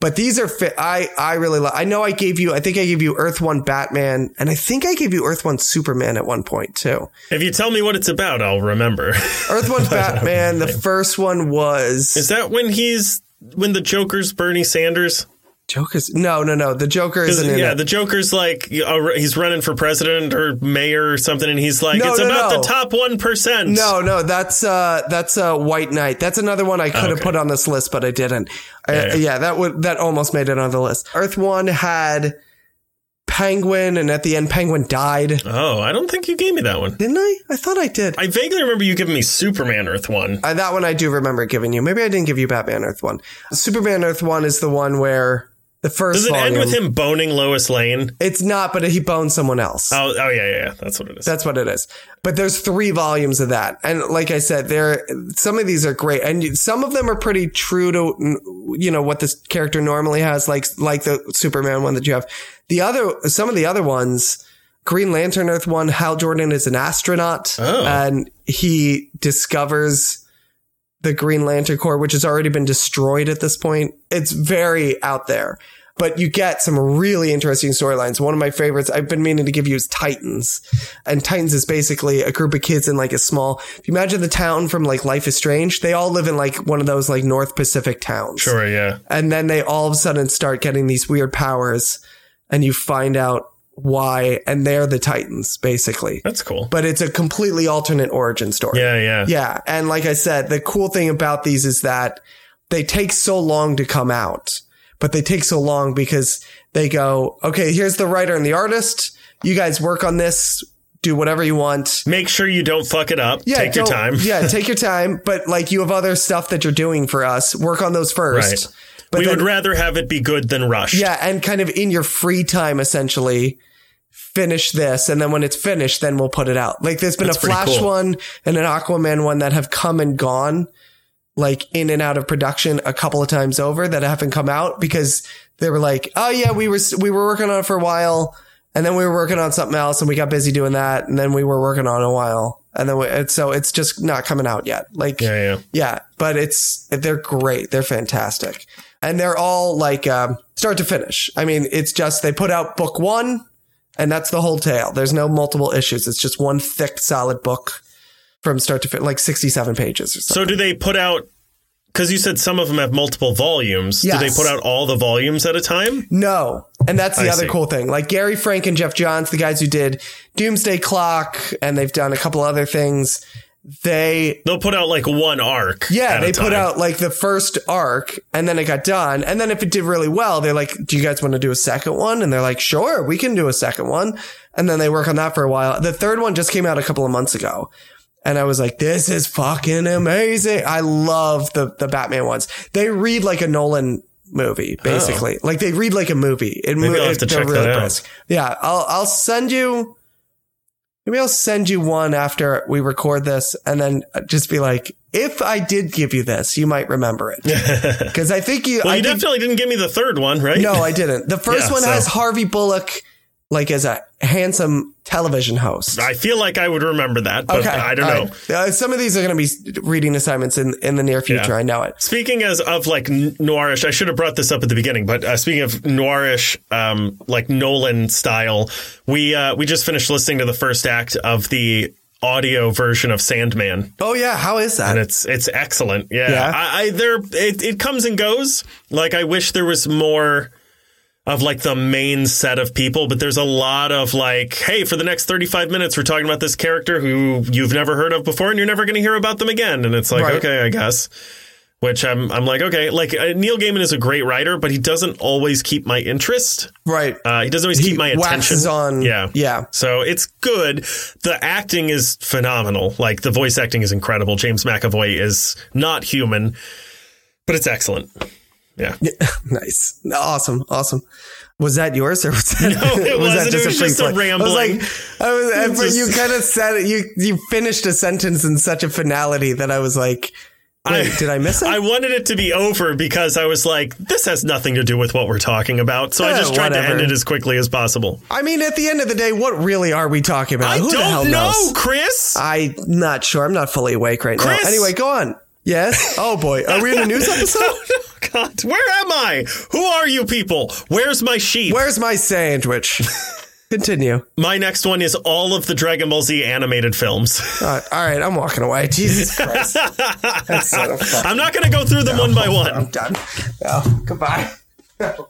But these are fit. I, I really like, I know I gave you, I think I gave you Earth One Batman and I think I gave you Earth One Superman at one point too. If you tell me what it's about, I'll remember. Earth One [laughs] Batman, the first one was. Is that when he's when the Joker's Bernie Sanders? Joker's no, no, no. The Joker isn't yeah, the Joker's like uh, he's running for president or mayor or something, and he's like, No, it's no, about no. the top one percent. no, no, that's uh, that's uh, White Knight. That's another one I could have put on this list, but I didn't. Uh, Yeah, Yeah, yeah. that would that almost made it on the list. Earth One had Penguin, and at the end, Penguin died. Oh, I don't think you gave me that one. Didn't I? I thought I did. I vaguely remember you giving me Superman Earth one. Uh, that one I do remember giving you. Maybe I didn't give you Batman Earth One. Superman Earth One is the one where the first Does it volume. end with him boning Lois Lane? It's not, but he bones someone else. Oh, oh yeah, yeah, yeah. That's what it is. That's what it is. But there's three volumes of that. And like I said, there, some of these are great and some of them are pretty true to, you know, what this character normally has, like, like the Superman one that you have. The other, some of the other ones, Green Lantern Earth one, Hal Jordan is an astronaut Oh. and he discovers the Green Lantern Corps, which has already been destroyed at this point. It's very out there. But you get some really interesting storylines. One of my favorites I've been meaning to give you is Titans. And Titans is basically a group of kids in like a small, if you imagine the town from like Life is Strange, they all live in like one of those like North Pacific towns. sure, yeah. And then they all of a sudden start getting these weird powers and you find out why. And they're the Titans, basically. That's cool. But it's a completely alternate origin story. yeah, yeah. Yeah. And like I said, the cool thing about these is that they take so long to come out, but they take so long because they go, okay, here's the writer and the artist. You guys work on this, do whatever you want. Make sure you don't fuck it up. Yeah, Take your time. yeah, [laughs] take your time. But like you have other stuff that you're doing for us. Work on those first. Right. But we then- would rather have it be good than rushed. yeah, and kind of in your free time, essentially, finish this, and then when it's finished, then we'll put it out. Like there's been That's a Flash cool. one and an Aquaman one that have come and gone, like in and out of production a couple of times over that haven't come out because they were like, oh yeah, we were we were working on it for a while, and then we were working on something else, and we got busy doing that, and then we were working on it a while, and then we, it's, so it's just not coming out yet. Like Yeah, yeah. yeah, but it's they're great. They're fantastic. And they're all like um, start to finish. I mean, it's just they put out book 1 and that's the whole tale. There's no multiple issues. It's just one thick solid book from start to finish, like 67 pages or something. So do they put out? Because you said some of them have multiple volumes. Do they put out all the volumes at a time? No. And that's the I other see. cool thing. Like Gary Frank and Geoff Johns, the guys who did Doomsday Clock and they've done a couple other things, they They'll put out like one arc. Yeah, they put out like the first arc and then it got done. And then if it did really well, they're like, do you guys want to do a second one? And they're like, sure, we can do a second one. And then they work on that for a while. The third one just came out a couple of months ago. And I was like, this is fucking amazing. I love the, the Batman ones. They read like a Nolan movie, oh. basically. Like they read like a movie. It, Maybe I'll have to they're check that out. brisk. Yeah, I'll I'll send you. Maybe I'll send you one after we record this, and then just be like, if I did give you this, you might remember it [laughs] because I think you. Well, I you think, definitely didn't give me the third one, right? no, I didn't. The first Yeah, one so- has Harvey Bullock, like as a handsome television host. I feel like I would remember that, but I don't know. right. Uh, some of these are going to be reading assignments in in the near future. Yeah. I know it. Speaking as of like noirish, I should have brought this up at the beginning, but uh, speaking of noirish, um, like Nolan style, we uh, we just finished listening to the first act of the audio version of Sandman, Oh yeah, how is that? and it's it's excellent. Yeah, Yeah? I, I there it, it comes and goes. Like I wish there was more of like the main set of people, but there's a lot of like, hey, for the next 35 minutes, we're talking about this character who you've never heard of before, and you're never going to hear about them again. And it's like, Right. okay, I guess. Which I'm, I'm like, okay, like uh, Neil Gaiman is a great writer, but he doesn't always keep my interest. right. Uh, he doesn't always keep my attention. on. Yeah. yeah. So it's good. The acting is phenomenal. Like the voice acting is incredible. James McAvoy is not human, but it's excellent. Yeah. [laughs] Nice. Awesome. Awesome. Was that yours or was [laughs] that, No, it wasn't. It was free just a play? I was like, I was, but you kind of said it. You you finished a sentence in such a finality that I was like, wait, did I miss it? I wanted it to be over because I was like, this has nothing to do with what we're talking about. So I just tried to end it as quickly as possible. I mean, at the end of the day, what really are we talking about? I Who the hell don't know, knows? Chris. I'm not sure. I'm not fully awake right Chris! now. Anyway, go on. Yes. Oh boy, are we in a news episode? [laughs] God, where am I? Who are you people? Where's my sheep? Where's my sandwich? Continue. my next one is all of the Dragon Ball Z animated films. Uh, all right, I'm walking away. Jesus [laughs] Christ. [laughs] I'm not going to go through them one by one. I'm done. No, goodbye. No,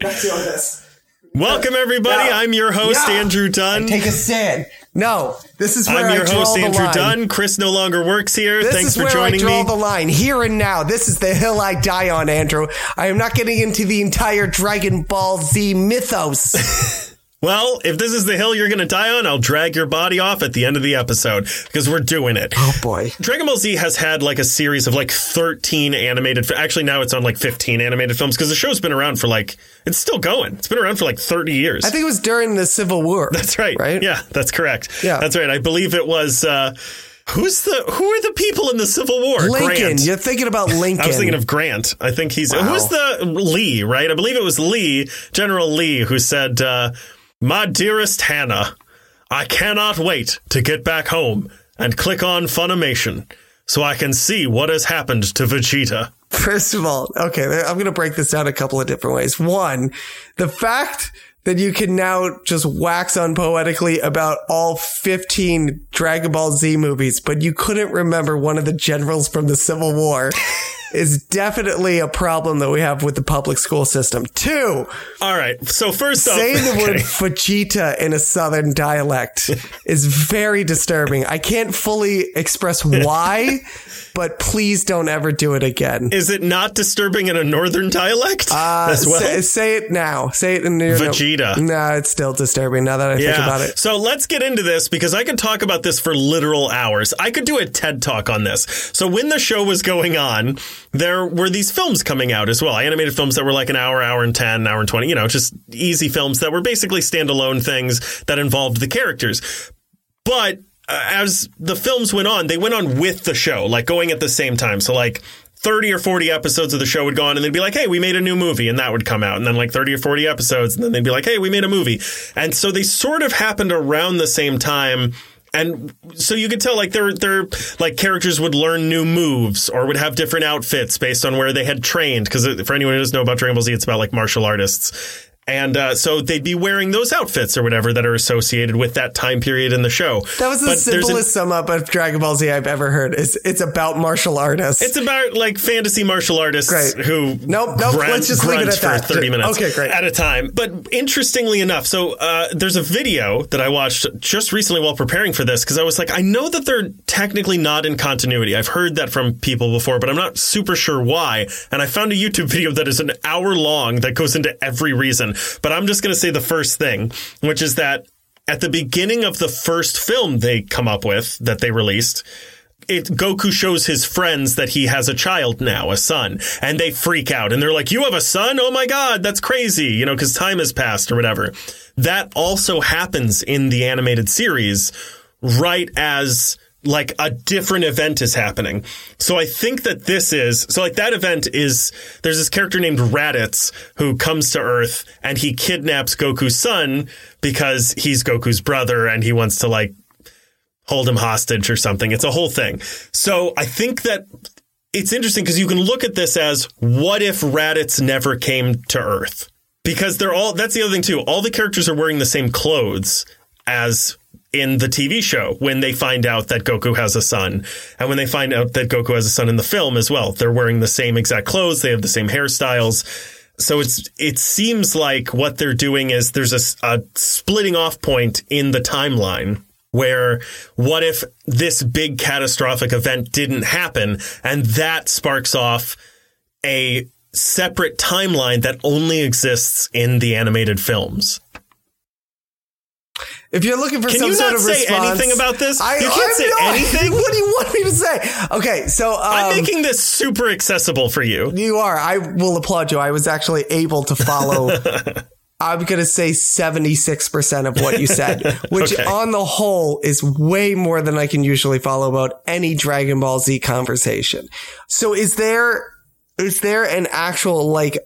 not doing this. Welcome, everybody. No. I'm your host, No. Andrew Dunn. Take a stand. No, this is where I'm your I draw host, the Andrew line. Dunn. Chris no longer works here. This Thanks is for where joining I draw me. the line. Here and now. This is the hill I die on, Andrew. I am not getting into the entire Dragon Ball Z mythos. [laughs] Well, if this is the hill you're going to die on, I'll drag your body off at the end of the episode because we're doing it. oh boy. Dragon Ball Z has had like a series of like 13 animated. Actually, now it's on like 15 animated films because the show's been around for like it's still going. It's been around for like 30 years. I think it was during the Civil War. [laughs] that's right. Right? Yeah, that's correct. Yeah. that's right. I believe it was. uh Who's the Who are the people in the Civil War? Lincoln. Grant. You're thinking about Lincoln. [laughs] I was thinking of Grant. I think he's Wow. who's the Lee, right? I believe it was Lee, General Lee, who said, uh, "My dearest Hannah, I cannot wait to get back home and click on Funimation so I can see what has happened to Vegeta." First of all, okay, I'm going to break this down a couple of different ways. One, the fact that you can now just wax on poetically about all 15 Dragon Ball Z movies, but you couldn't remember one of the generals from the Civil War [laughs] is definitely a problem that we have with the public school system. Two, All right. So first off, saying the word okay. Vegeta in a southern dialect is very disturbing. I can't fully express why, [laughs] but please don't ever do it again. is it not disturbing in a northern dialect Uh, as well? say, say it now. Say it in your Vegeta. No, nah, it's still disturbing now that I think about it. So let's get into this because I could talk about this for literal hours. I could do a TED talk on this. So when the show was going on, there were these films coming out as well. Animated films that were like an hour, hour and 10, hour and 20, you know, just easy films that were basically standalone things that involved the characters. But uh, as the films went on, they went on with the show, like going at the same time. So like 30 or 40 episodes of the show would go on and they'd be like, hey, we made a new movie and that would come out. And then like 30 or 40 episodes and then they'd be like, hey, we made a movie. And so they sort of happened around the same time. And so you could tell like their their like characters would learn new moves or would have different outfits based on where they had trained. Because uh, for anyone who doesn't know about Dragon Ball Z, it's about like martial artists. And uh, so they'd be wearing those outfits or whatever that are associated with that time period in the show. That was the But there's an- simplest sum up of Dragon Ball Z I've ever heard. It's, it's about martial artists. It's about like fantasy martial artists Great. who Nope, nope, let's just leave it grunt at that. 30 minutes Okay, great. at a time. But interestingly enough, so uh, there's a video that I watched just recently while preparing for this because I was like, I know that they're technically not in continuity. I've heard that from people before, but I'm not super sure why. And I found a YouTube [laughs] video that is an hour long that goes into every reason. But I'm just going to say the first thing, which is that at the beginning of the first film they come up with that they released, it, Goku shows his friends that he has a child now, a son, and they freak out and they're like, "You have a son? Oh my god, that's crazy!" You know, because time has passed or whatever. That also happens in the animated series, right as like a different event is happening. So I think that this is so like that event is there's this character named Raditz who comes to Earth and he kidnaps Goku's son because he's Goku's brother and he wants to like hold him hostage or something. It's a whole thing. So I think that it's interesting because you can look at this as what if Raditz never came to Earth? Because they're all that's the other thing too. All the characters are wearing the same clothes as in the TV show when they find out that Goku has a son. And when they find out that Goku has a son in the film as well, they're wearing the same exact clothes. They have the same hairstyles. So it's, it seems like what they're doing is there's a, a splitting off point in the timeline where what if this big catastrophic event didn't happen and that sparks off a separate timeline that only exists in the animated films. If you're looking for Can some you not say anything about this? I, You can't I'm say not- anything? [laughs] What do you want me to say? Okay, so um, I'm making this super accessible for you. you are. I will applaud you. I was actually able to follow. [laughs] I'm going to say 76% of what you said, [laughs] which Okay. on the whole is way more than I can usually follow about any Dragon Ball Z conversation. So is there, is there an actual like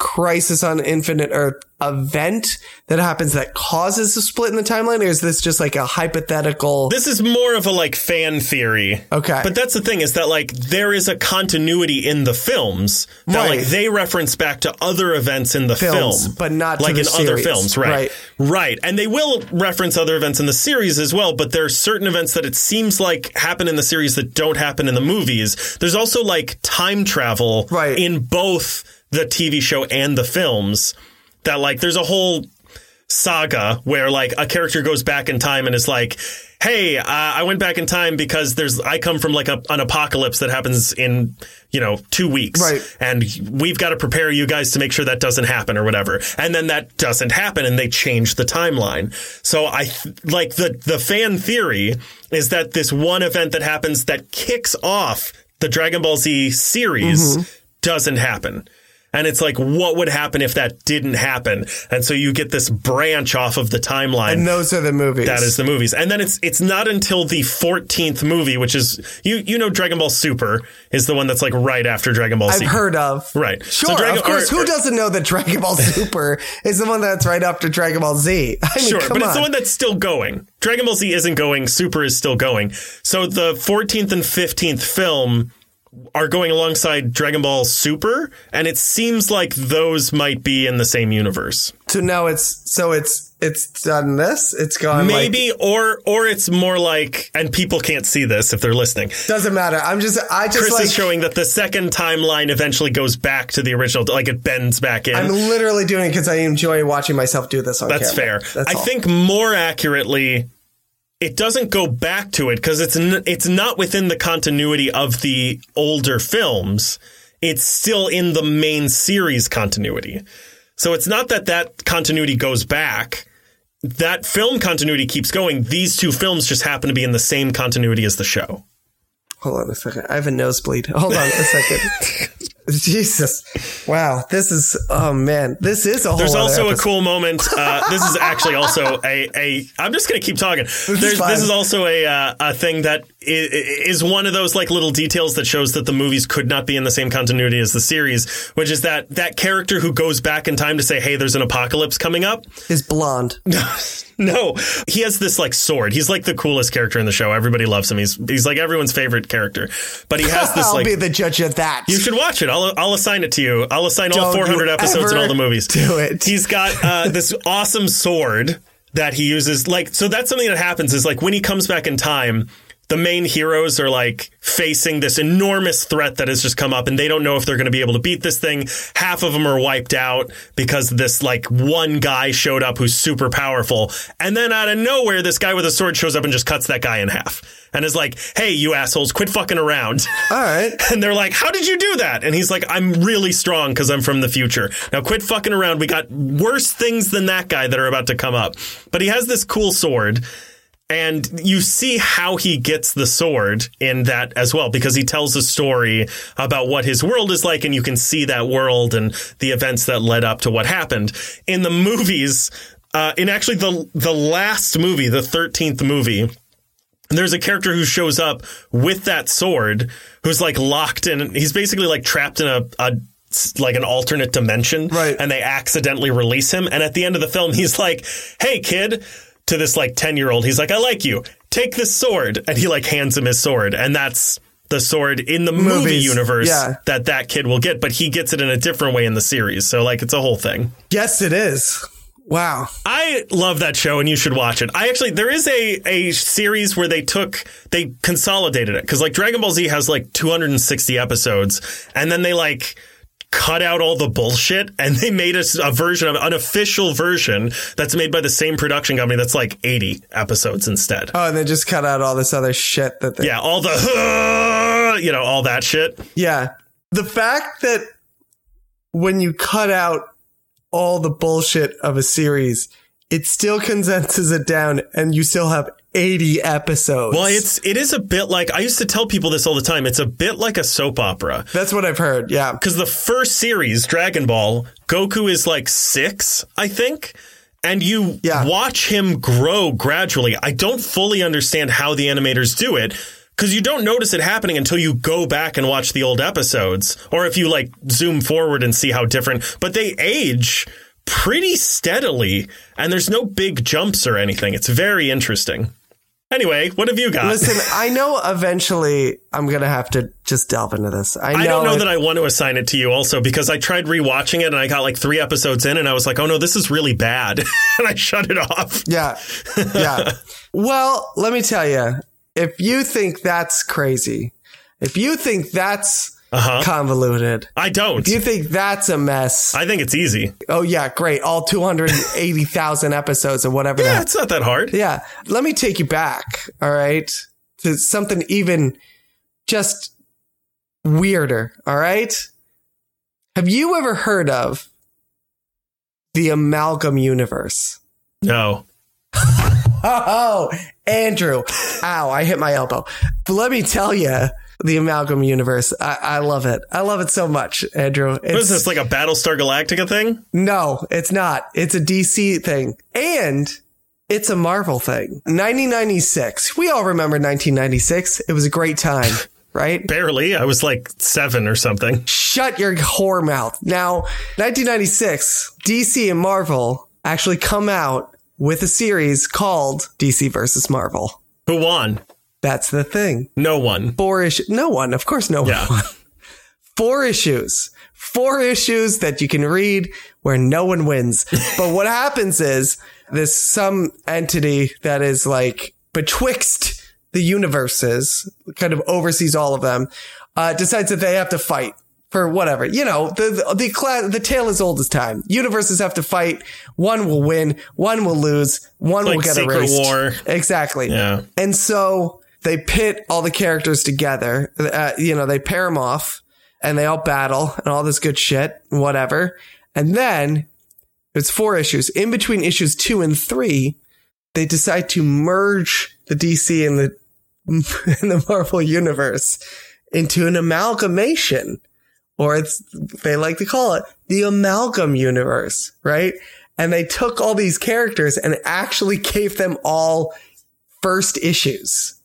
crisis on Infinite Earth event that happens that causes a split in the timeline? Or is this just like a hypothetical? This is more of a like fan theory. Okay. But that's the thing is that like there is a continuity in the films that Right. like they reference back to other events in the Films, film, but not to like in other films, right? Right. Right. And they will reference other events in the series as well, but there are certain events that it seems like happen in the series that don't happen in the movies. There's also like time travel Right. in both the TV show and the films that like there's a whole saga where like a character goes back in time and is like, "Hey, uh, I went back in time because there's I come from like a, an apocalypse that happens in you know two weeks, Right. And we've got to prepare you guys to make sure that doesn't happen or whatever. And then that doesn't happen, and they change the timeline. So I th- like the the fan theory is that this one event that happens that kicks off the Dragon Ball Z series Mm-hmm. doesn't happen. And it's like, what would happen if that didn't happen? And so you get this branch off of the timeline. and those are the movies. that is the movies. And then it's it's not until the 14th movie, which is you you know Dragon Ball Super is the one that's like right after Dragon Ball Z. I've heard of. Right. Sure, So Dragon- of course. or- Who doesn't know that Dragon Ball Super is the one that's right after Dragon Ball Z? I mean, Sure, but on. it's the one that's still going. Dragon Ball Z isn't going, Super is still going. So the 14th and 15th film are going alongside Dragon Ball Super, and it seems like those might be in the same universe. so now it's so it's it's done this. It's gone. like- Maybe or or it's more like and people can't see this if they're listening. doesn't matter. I'm just I just Chris like is showing that the second timeline eventually goes back to the original like it bends back in. I'm literally doing it because I enjoy watching myself do this on That's fair. That's I all. think more accurately, it doesn't go back to it because it's n- it's not within the continuity of the older films. It's still in the main series continuity. So it's not that that continuity goes back. That film continuity keeps going. These two films just happen to be in the same continuity as the show. Hold on a second. I have a nosebleed. Hold on a second. [laughs] [laughs] Jesus. Wow. This is oh man. This is a whole There's also a cool moment. Uh, this is actually also a, a. I'm just gonna keep talking. There's, this is also a uh, a thing that is one of those like little details that shows that the movies could not be in the same continuity as the series, which is that that character who goes back in time to say, "Hey, there's an apocalypse coming up." is blonde. [laughs] No, he has this like sword. He's like the coolest character in the show. Everybody loves him. He's he's like everyone's favorite character. But he has this [laughs] I'll like be the judge of that. you should watch it. I'll I'll assign it to you. I'll assign all Don't 400 episodes in all the movies. do it. He's got uh, [laughs] this awesome sword that he uses. Like, so that's something that happens is like when he comes back in time. The main heroes are like facing this enormous threat that has just come up and they don't know if they're going to be able to beat this thing. Half of them are wiped out because this like one guy showed up who's super powerful. And then out of nowhere, this guy with a sword shows up and just cuts that guy in half and is like, Hey, you assholes, quit fucking around. All right. [laughs] And they're like, How did you do that? And he's like, I'm really strong because I'm from the future. Now quit fucking around. We got worse things than that guy that are about to come up. But he has this cool sword. And you see how he gets the sword in that as well, because he tells a story about what his world is like, and you can see that world and the events that led up to what happened. In the movies, uh, in actually the the last movie, the thirteenth movie, there's a character who shows up with that sword, who's like locked in. He's basically like trapped in a, a like an alternate dimension, Right. And they accidentally release him. And at the end of the film, he's like, "Hey, kid." To this like 10 year old, he's like, I like you. Take this sword. And he like hands him his sword. And that's the sword in the movie Movies, universe yeah. that that kid will get, but he gets it in a different way in the series. So like it's a whole thing. Yes, it is. Wow. I love that show and you should watch it. I actually there is a a series where they took they consolidated it cuz like Dragon Ball Z has like 260 episodes and then they like cut out all the bullshit and they made a, a version of an official version that's made by the same production company that's like 80 episodes instead. Oh, and they just cut out all this other shit that they. Yeah, all the [laughs] you know, all that shit. Yeah. The fact that when you cut out all the bullshit of a series, it still condenses it down and you still have 80 episodes. Well, it's it is a bit like I used to tell people this all the time. It's a bit like a soap opera. That's what I've heard. Yeah. because the first series, Dragon Ball, Goku is like six, I think. And you Yeah. watch him grow gradually. I don't fully understand how the animators do it because you don't notice it happening until you go back and watch the old episodes or if you like zoom forward and see how different, but they age pretty steadily and there's no big jumps or anything. It's very interesting. Anyway, what have you got? Listen, I know eventually I'm going to have to just delve into this. I, know I don't know it- that I want to assign it to you also because I tried rewatching it and I got like three episodes in and I was like, oh no, this is really bad. [laughs] and I shut it off. Yeah. Yeah. [laughs] well, let me tell you, if you think that's crazy, if you think that's Uh-huh. convoluted, I don't. if you think that's a mess, I think it's easy. oh yeah, great. All 280,000 [laughs] episodes or whatever Yeah, that. it's not that hard. Yeah. Let me take you back. All right. To something even just weirder. All right. Have you ever heard of the amalgam universe? No. [laughs] Oh, Andrew. Ow, I hit my elbow. But let me tell you, the amalgam universe. I, I love it. I love it so much, Andrew. What is this, like a Battlestar Galactica thing? no, it's not. It's a DC thing. And it's a Marvel thing. 1996. We all remember 1996. It was a great time, [laughs] right? Barely. I was like seven or something. Shut your whore mouth. Now, 1996, DC and Marvel actually come out with a series called DC versus Marvel. Who won? That's the thing. No one. four issues. No one, of course, no Yeah. one. [laughs] Four issues. Four issues that you can read where no one wins. [laughs] but what happens is this some entity that is like betwixt the universes, kind of oversees all of them, uh, decides that they have to fight for whatever. You know, the the the, the tale is old as time. Universes have to fight. One will win. One will lose. One will get Secret erased. War. Exactly. Yeah. And so they pit all the characters together. Uh, you know, they pair them off and they all battle and all this good shit, whatever. And then it's four issues. In between issues two and three, they decide to merge the DC and the, [laughs] and the Marvel universe into an amalgamation, or it's, they like to call it the amalgam universe, right? And they took all these characters and actually gave them all first issues.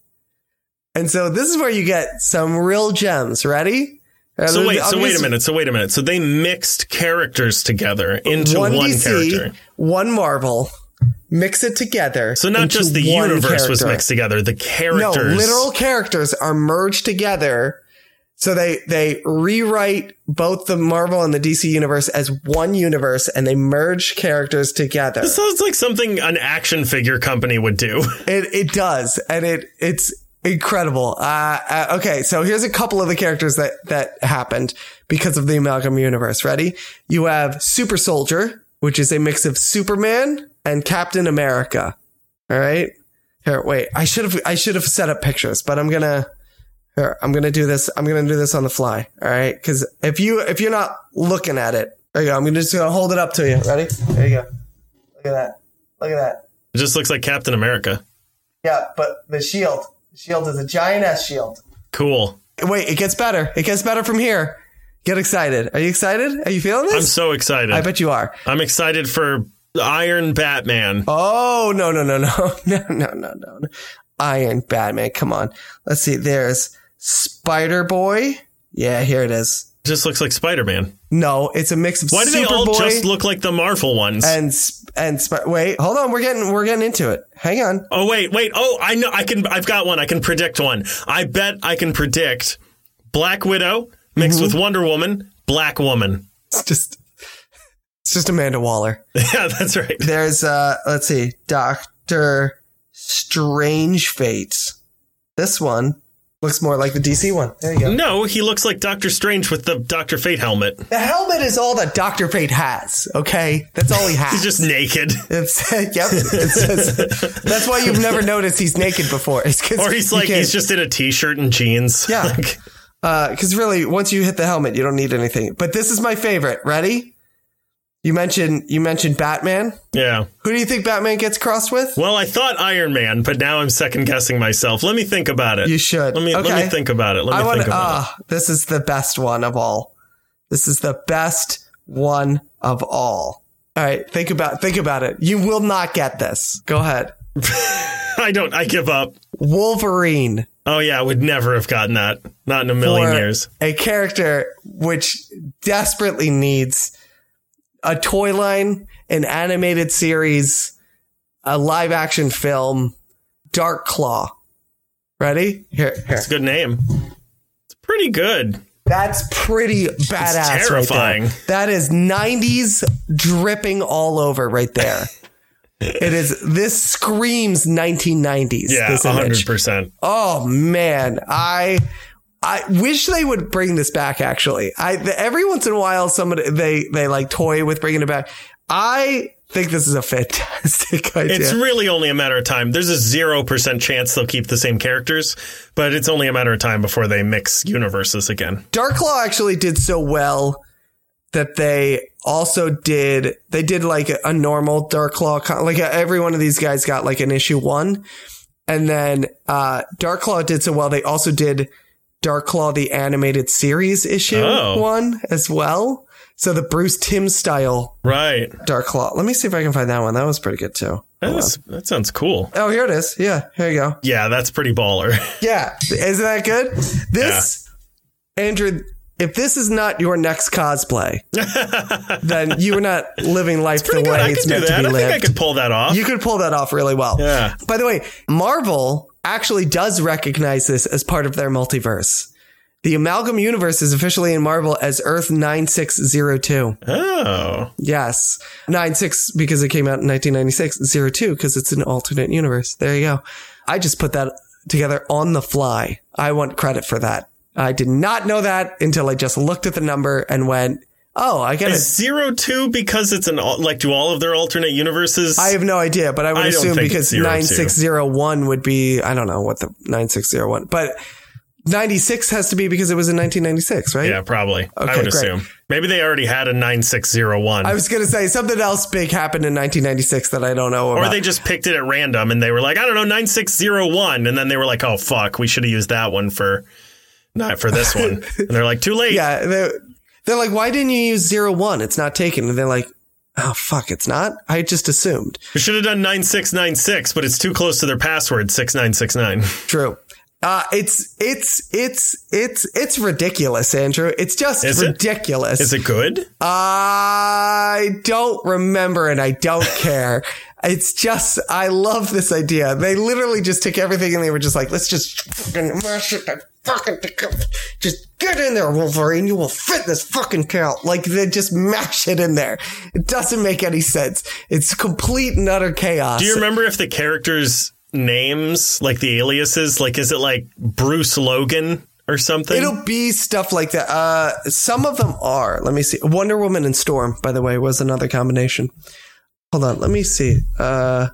And so this is where you get some real gems. Ready? Uh, So wait, so wait a minute. So wait a minute. So they mixed characters together into one, DC, character. one Marvel, mix it together. So not just the one universe was mixed together, the characters, No, literal characters are merged together. So they they rewrite both the Marvel and the DC universe as one universe, and they merge characters together. This sounds like something an action figure company would do. [laughs] It it does, and it it's incredible. Uh, uh, okay, so here's a couple of the characters that that happened because of the amalgam universe. Ready? You have Super Soldier, which is a mix of Superman and Captain America. All right. Here, wait. I should have I should have set up pictures, but I'm gonna. Here, I'm gonna do this. I'm gonna do this on the fly. All right, because if you if you're not looking at it, there you go. I'm just gonna hold it up to you. Ready? There you go. Look at that. Look at that. It just looks like Captain America. Yeah, but the shield. Shield is a giant S shield. Cool. Wait, it gets better. It gets better from here. Get excited. Are you excited? Are you feeling this? I'm so excited. I bet you are. I'm excited for Iron Batman. Oh, no, no, no, no. [laughs] No, no, no, no. Iron Batman. Come on. Let's see. There's Spider Boy. Yeah, here it is. Just looks like Spider Man. No, it's a mix of Why do they all just look like the Marvel ones? and and wait. Hold on. We're getting we're getting into it. Hang on. oh wait, wait. Oh, I know. I can. I've got one. I can predict one. I bet I can predict Black Widow mixed Mm-hmm. with Wonder Woman, Black Woman. It's just it's just Amanda Waller. [laughs] yeah, that's right. There's uh let's see, Doctor Strange Fate. This one looks more like the DC one. There you go. No, he looks like Doctor Strange with the Doctor Fate helmet. The helmet is all that Doctor Fate has. Okay, that's all he [laughs] has. He's just naked. It's, [laughs] yep. It's just, that's why you've never noticed he's naked before. Or he's like he's just in a t-shirt and jeans. Yeah. [laughs] Like, uh, because really, once you hit the helmet, you don't need anything. But this is my favorite. Ready? You mentioned you mentioned Batman. yeah. Who do you think Batman gets crossed with? Well, I thought Iron Man, but now I'm second guessing myself. Let me think about it. You should. Let me let me think about it. Let me I want. think about Ah, this is the best one of all. This is the best one of all. All right, think about think about it. You will not get this. Go ahead. [laughs] I don't. I give up. Wolverine. Oh yeah, I would never have gotten that. Not in a million years. a character which desperately needs a toy line, an animated series, a live action film, Dark Claw. Ready? Here, here. It's a good name. It's pretty good. That's pretty badass. terrifying. Right there. That is 90s dripping all over right there. it is, this screams 1990s. Yeah, this image. hundred percent. Oh man, I I wish they would bring this back. Actually, I the, every once in a while somebody they they like toy with bringing it back. I think this is a fantastic [laughs] idea. It's really only a matter of time. There's a zero percent chance they'll keep the same characters, but it's only a matter of time before they mix universes again. Dark Claw actually did so well that they also did they did like a, a normal Dark Claw con- like every one of these guys got like an issue one, and then uh Dark Claw did so well they also did Dark Claw the animated series issue Oh. one as well. So the Bruce Timm style Right. Dark Claw. Let me see if I can find that one. That was pretty good too. That's, that sounds cool. Oh, here it is. Yeah, here you go. Yeah, that's pretty baller. [laughs] Yeah, isn't that good? This, Andrew, if this is not your next cosplay, [laughs] then you are not living life the way. I it's meant to be I think I could pull that off. You could pull that off really well. Yeah. By the way, Marvel actually does recognize this as part of their multiverse. The Amalgam Universe is officially in Marvel as Earth 9602. oh. Yes. 96 because it came out in 1996. 02 because it's an alternate universe. There you go. I just put that together on the fly. I want credit for that. I did not know that until I just looked at the number and went, oh, I get it. Zero two because it's an al- like do all of their alternate universes? I have no idea, but I would I don't assume think because it's 02. 9601 would be, I don't know what the 9601, but 96 has to be because it was in 1996, right? yeah, probably. I Okay, would great. assume. Maybe they already had a nine six zero one. I was going to say something else big happened in 1996 that I don't know about. Or they just picked it at random and they were like, I don't know, 9601. And then they were like, oh, fuck, we should have used that one for, not for this one. [laughs] and they're like, too late. Yeah, they're, they're like, why didn't you use zero one? It's not taken. And they're like, oh fuck, it's not. I just assumed. We should have done 9696, but it's too close to their password, 6969. True. Uh, it's it's it's it's it's ridiculous, Andrew. It's just Is it? ridiculous. Is it good? I don't remember and I don't [laughs] care. It's just, I love this idea. They literally just took everything and they were just like, let's just fucking mash it and fucking just get in there, Wolverine. You will fit this fucking count. Like they just mash it in there. It doesn't make any sense. It's complete and utter chaos. Do you remember if the characters' names, like the aliases, like is it like Bruce Logan or something? It'll be stuff like that. Uh, some of them are. Let me see. Wonder Woman and Storm, by the way, was another combination. Hold on. Let me see. Uh,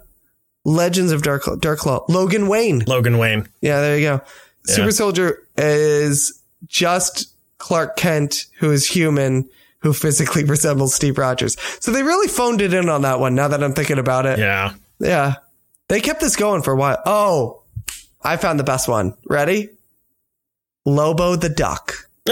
Legends of Dark, Dark Claw. Logan Wayne. Logan Wayne. Yeah, there you go. Yeah. Super Soldier is just Clark Kent, who is human, who physically [laughs] resembles Steve Rogers. So they really phoned it in on that one now that I'm thinking about it. Yeah. Yeah. They kept this going for a while. Oh, I found the best one. Ready? Lobo the duck. [laughs] I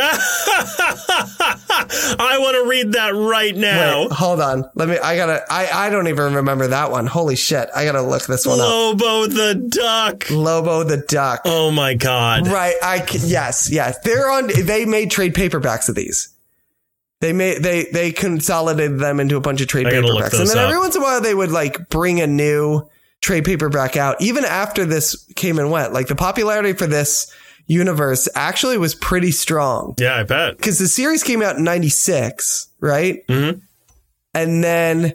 want to read that right now. Wait, hold on. Let me. I gotta. I. I don't even remember that one. Holy shit! I gotta look this one up. Lobo the duck. Lobo the duck. Oh my god. Right. I, Yes. Yes. They're on. They made trade paperbacks of these. They made. They. They consolidated them into a bunch of trade paperbacks, and then up. every once in a while they would like bring a new trade paperback out. Even after this came and went, like the popularity for this universe actually was pretty strong Yeah, I bet. because the series came out in 96, right? Mhm. And then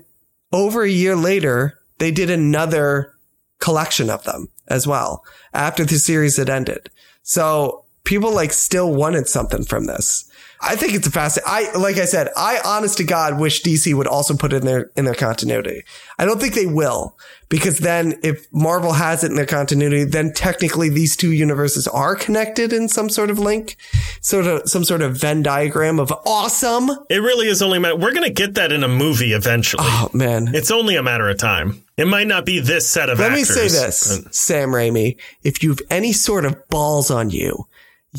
over a year later, they did another collection of them as well after the series had ended. So people like still wanted something from this. I think it's a fast. I like I said, I honest to God wish DC would also put it in their in their continuity. I don't think they will because then if Marvel has it in their continuity, then technically these two universes are connected in some sort of link, sort of some sort of Venn diagram of awesome. It really is only a matter. We're going to get that in a movie eventually. Oh man, It's only a matter of time. It might not be this set of Let me say this, Sam Raimi. If you've any sort of balls on you,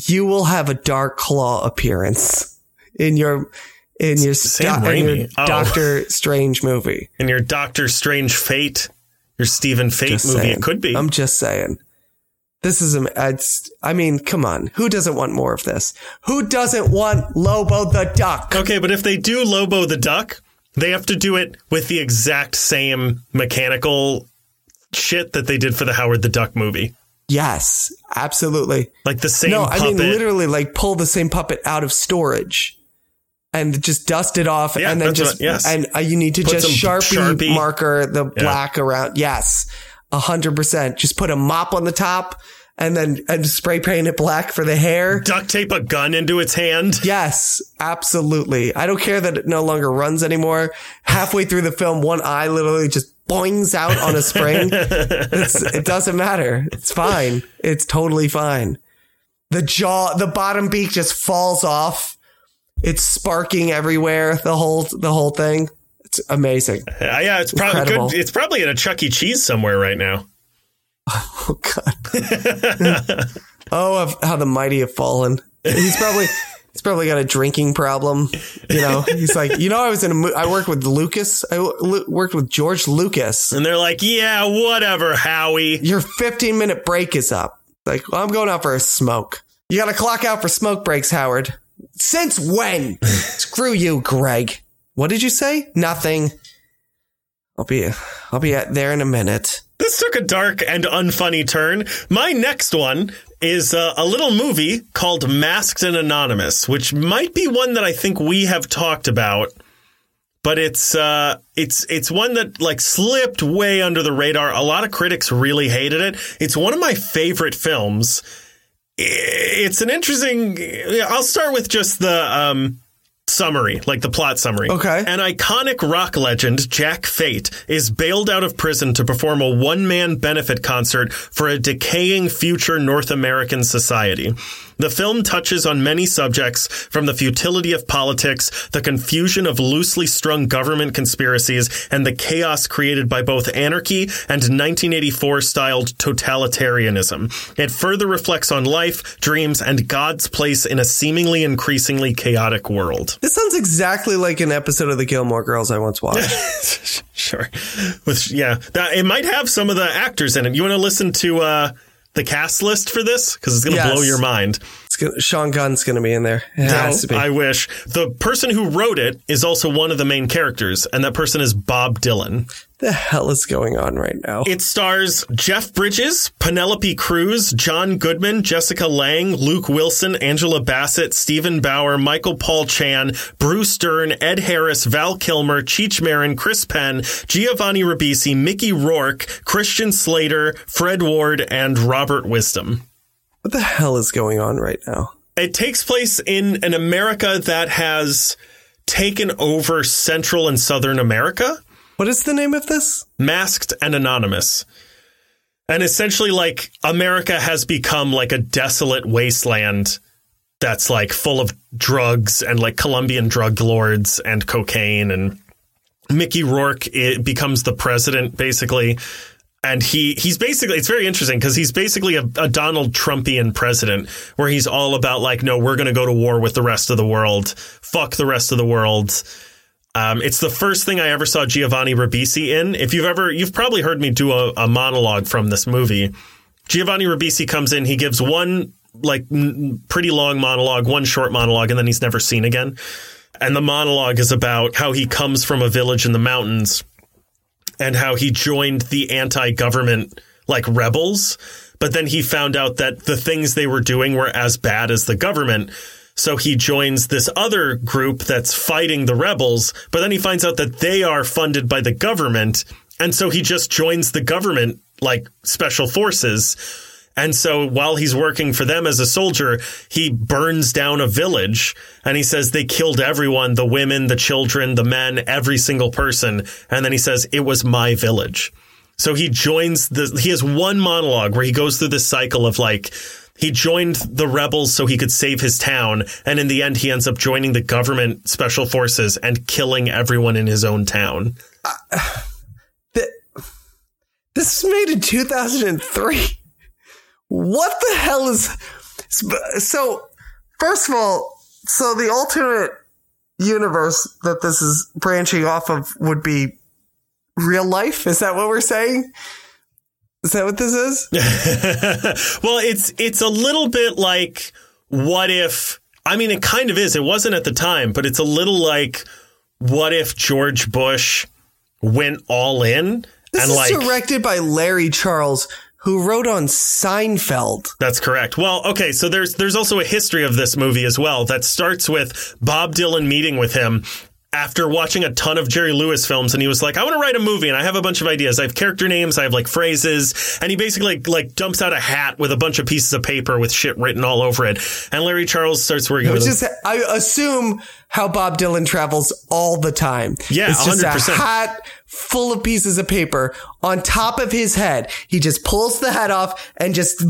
you will have a Dark Claw appearance in your in your, Sam sto- in your? Oh. Doctor Strange movie. In your Doctor Strange Fate, your Stephen Fate Just movie, saying. it could be. I'm just saying. This is a. It's, I mean, come on. Who doesn't want more of this? Who doesn't want Lobo the Duck? okay, but if they do Lobo the Duck, they have to do it with the exact same mechanical shit that they did for the Howard the Duck movie. Yes, absolutely. Like the same no, puppet. I mean literally like pull the same puppet out of storage and just dust it off Yeah, and then just what- yes. and uh, you need to Put just sharpie, Sharpie. marker the black around. Yes. A hundred percent. Just put a mop on the top and then and spray paint it black for the hair. Duct tape a gun into its hand. [laughs] Yes, absolutely. I don't care that it no longer runs anymore. Halfway through the film, one eye literally just boings out on a spring. [laughs] It's, it doesn't matter. It's fine. It's totally fine. The jaw, the bottom beak just falls off. It's sparking everywhere. The whole, the whole thing. It's amazing. Uh, yeah, it's probably good. It's probably at a Chuck E. Cheese somewhere right now. [laughs] Oh God. [laughs] oh, how the mighty have fallen. He's probably he's probably got a drinking problem. You know, he's like, you know, I was in a mo- I worked with Lucas. I w- worked with George Lucas. And they're like, yeah, whatever, Howie. Your 15 minute break is up. Like, well, I'm going out for a smoke. You got to clock out for smoke breaks, Howard. Since when? [laughs] Screw you, Greg. What did you say? Nothing. I'll be I'll be there in a minute. This took a dark and unfunny turn. My next one is uh, a little movie called Masked and Anonymous, which might be one that I think we have talked about. But it's uh, it's it's one that like slipped way under the radar. A lot of critics really hated it. It's one of my favorite films. It's an interesting. I'll start with just the um, summary, like the plot summary. Okay. An iconic rock legend, Jack Fate, is bailed out of prison to perform a one man benefit concert for a decaying future North American society. The film touches on many subjects from the futility of politics, the confusion of loosely strung government conspiracies, and the chaos created by both anarchy and 1984 styled totalitarianism. It further reflects on life, dreams, and God's place in a seemingly increasingly chaotic world. This sounds exactly like an episode of the Gilmore Girls I once watched. [laughs] sure. With yeah, that it might have some of the actors in it. You want to listen to uh the cast list for this because it's going to Yes. blow your mind. It's gonna, Sean Gunn's going to be in there. It has to be. I wish the person who wrote it is also one of the main characters, and that person is Bob Dylan. The hell is going on right now? It stars Jeff Bridges, Penelope Cruz, John Goodman, Jessica Lange, Luke Wilson, Angela Bassett, Steven Bauer, Michael Paul Chan, Bruce Dern, Ed Harris, Val Kilmer, Cheech Marin, Chris Penn, Giovanni Ribisi, Mickey Rourke, Christian Slater, Fred Ward, and Robert Wisdom. what the hell is going on right now? It takes place in an America that has taken over Central and Southern America. What is the name of this? masked and anonymous. And essentially, like, America has become like a desolate wasteland that's like full of drugs and like Colombian drug lords and cocaine. And Mickey Rourke it becomes the president, basically. and he he's basically it's very interesting because he's basically a, a Donald Trumpian president where he's all about like no we're going to go to war with the rest of the world fuck the rest of the world um, it's the first thing I ever saw Giovanni Ribisi in. If you've ever, you've probably heard me do a, a monologue from this movie. Giovanni Ribisi comes in, he gives one like n- pretty long monologue, one short monologue, and then he's never seen again. And the monologue is about how he comes from a village in the mountains and how he joined the anti-government like rebels, but then he found out that the things they were doing were as bad as the government. So he joins this other group that's fighting the rebels, but then he finds out that they are funded by the government. And so he just joins the government, like special forces. And so while he's working for them as a soldier, he burns down a village and he says they killed everyone, the women, the children, the men, every single person. And then he says, it was my village. So he joins the, he has one monologue where he goes through this cycle of like, he joined the rebels so he could save his town. And in the end, he ends up joining the government special forces and killing everyone in his own town. This was made in 2003. What the hell is so? First of all, so the alternate universe that this is branching off of would be real life. Is that what we're saying? Is that what this is? [laughs] well, it's it's a little bit like what if I mean it kind of is. It wasn't at the time, but it's a little like what if George Bush went all in This and is like directed by Larry Charles, who wrote on Seinfeld. That's correct. Well, okay, so there's there's also a history of this movie as well that starts with Bob Dylan meeting with him after watching a ton of Jerry Lewis films and he was like, I want to write a movie and I have a bunch of ideas. I have character names, I have like phrases, and he basically like, like dumps out a hat with a bunch of pieces of paper with shit written all over it. And Larry Charles starts working Which is, I assume, how Bob Dylan travels all the time. Yeah, it's just 100%. a hat full of pieces of paper on top of his head. He just pulls the hat off and just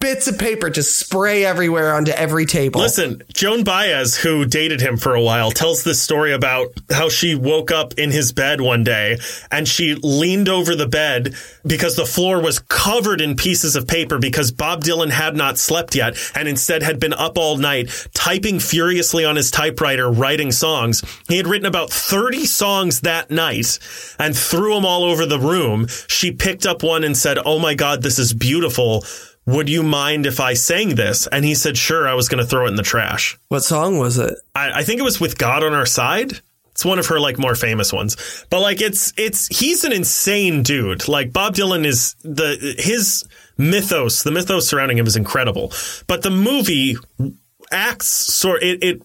bits of paper just spray everywhere onto every table. Listen, Joan Baez, who dated him for a while, tells this story about how she woke up in his bed one day and she leaned over the bed because the floor was covered in pieces of paper because Bob Dylan had not slept yet and instead had been up all night typing furiously on his typewriter, writing songs. He had written about 30 songs that night and threw them all over the room. She picked up one and said, Oh my God, this is beautiful. Would you mind if I sang this? And he said, sure, I was going to throw it in the trash. What song was it? I, I think it was with God on our side. It's one of her like more famous ones. But like it's it's he's an insane dude. Like Bob Dylan is the his mythos, the mythos surrounding him is incredible. But the movie acts sort it, it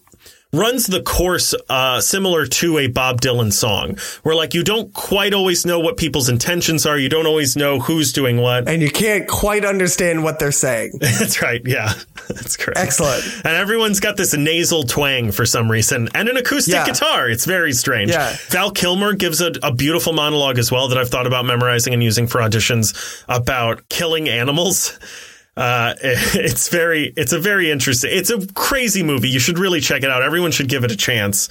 runs the course uh, similar to a Bob Dylan song, where like you don't quite always know what people's intentions are. You don't always know who's doing what. And you can't quite understand what they're saying. [laughs] That's right. Yeah, [laughs] that's correct. Excellent. And everyone's got this nasal twang for some reason, and an acoustic Yeah. guitar. It's very strange. Yeah. Val Kilmer gives a, a beautiful monologue as well that I've thought about memorizing and using for auditions about killing animals. [laughs] Uh, [laughs] it's very, it's a very interesting, it's a crazy movie. You should really check it out. Everyone should give it a chance.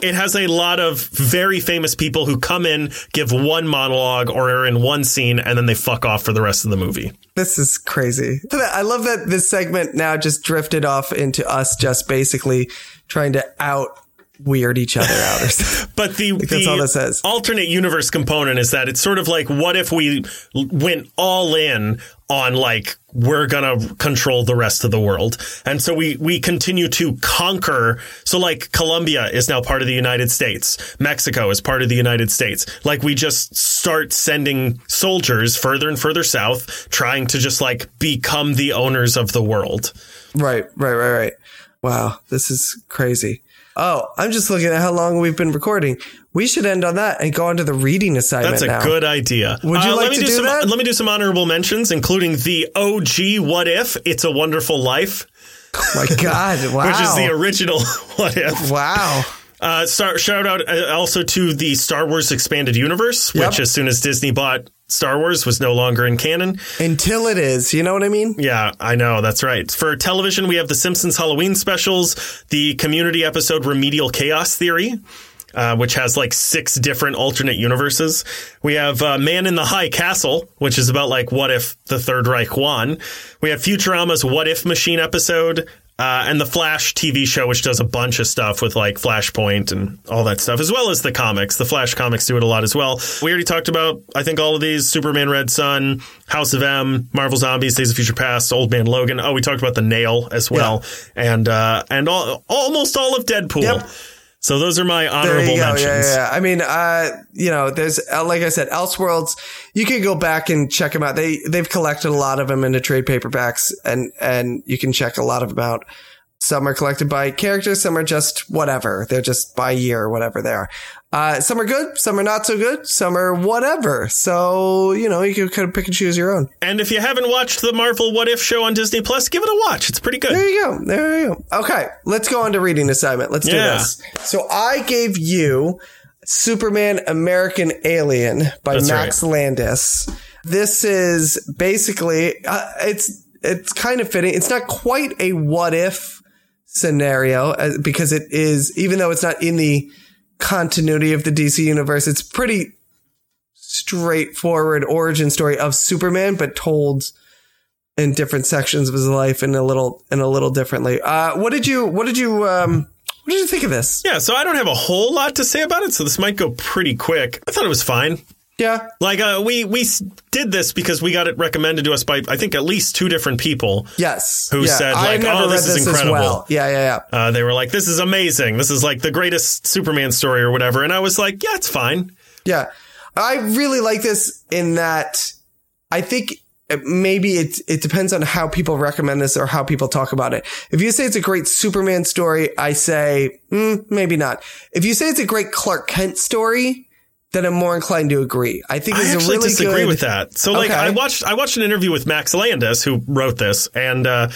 It has a lot of very famous people who come in, give one monologue or are in one scene, and then they fuck off for the rest of the movie. This is crazy. I love that this segment now just drifted off into us just basically trying to out weird each other out or [laughs] something. But the, that's the all this is. alternate universe component is that it's sort of like, what if we went all in on like, we're going to control the rest of the world. And so we, we continue to conquer. So like Colombia is now part of the United States. Mexico is part of the United States. Like we just start sending soldiers further and further south, trying to just like become the owners of the world. Right, right, right, right. Wow, this is crazy. Oh, I'm just looking at how long we've been recording. We should end on that and go on to the reading assignment That's a now. good idea. Would you Uh, like let me to do some, that? Let me do some honorable mentions, including the OG What If It's a Wonderful Life, Oh my God, wow. [laughs] which is the original [laughs] What If. wow. Uh, star, shout out uh, also to the Star Wars Expanded Universe, Yep. which as soon as Disney bought Star Wars was no longer in canon. Until it is, you know what I mean? Yeah, I know. That's right. For television, we have the Simpsons Halloween specials, the community episode Remedial Chaos Theory, uh, which has like six different alternate universes. We have uh, Man in the High Castle, which is about like what if the Third Reich won. We have Futurama's What If Machine episode. Uh, and the Flash TV show, which does a bunch of stuff with like Flashpoint and all that stuff, as well as the comics. The Flash comics do it a lot as well. We already talked about, I think, all of these Superman Red Sun, House of M, Marvel Zombies, Days of Future Past, Old Man Logan. Oh, we talked about the Nail as well. And, uh, and all, almost all of Deadpool. Yep. So those are my honorable mentions. Yeah, yeah, yeah. I mean, uh, you know, there's uh, like I said, Elseworlds. You can go back and check them out. They they've collected a lot of them into trade paperbacks, and and you can check a lot of them out. Some are collected by characters, some are just whatever. They're just by year or whatever they are. Uh, some are good, some are not so good, some are whatever. So you know, you can kind of pick and choose your own. And if you haven't watched the Marvel What If show on Disney Plus, give it a watch. It's pretty good. There you go. There you go. Okay, let's go on to reading assignment. Let's do this. So I gave you Superman American Alien by That's Max Landis. This is basically uh, it's it's kind of fitting. It's not quite a what if scenario uh, because it is even though it's not in the continuity of the DC universe, it's pretty straightforward origin story of Superman but told in different sections of his life and a little and a little differently. Uh, what did you what did you um what did you think of this? Yeah, so I don't have a whole lot to say about it, so this might go pretty quick. I thought it was fine. Yeah, Like uh, we we did this because we got it recommended to us by I think at least two different people. yes. Who yeah. said, like, "Oh, read this is incredible." well. Yeah, yeah, yeah. Uh, they were like, "This is amazing. This is like the greatest Superman story or whatever," and I was like, "Yeah, it's fine." Yeah. I really like this in that I think maybe it it depends on how people recommend this or how people talk about it. If you say it's a great Superman story, I say mm, maybe not. If you say it's a great Clark Kent story, then I'm more inclined to agree. I think I it's a actually really disagree good, with that. So like Okay. I watched I watched an interview with Max Landis who wrote this and uh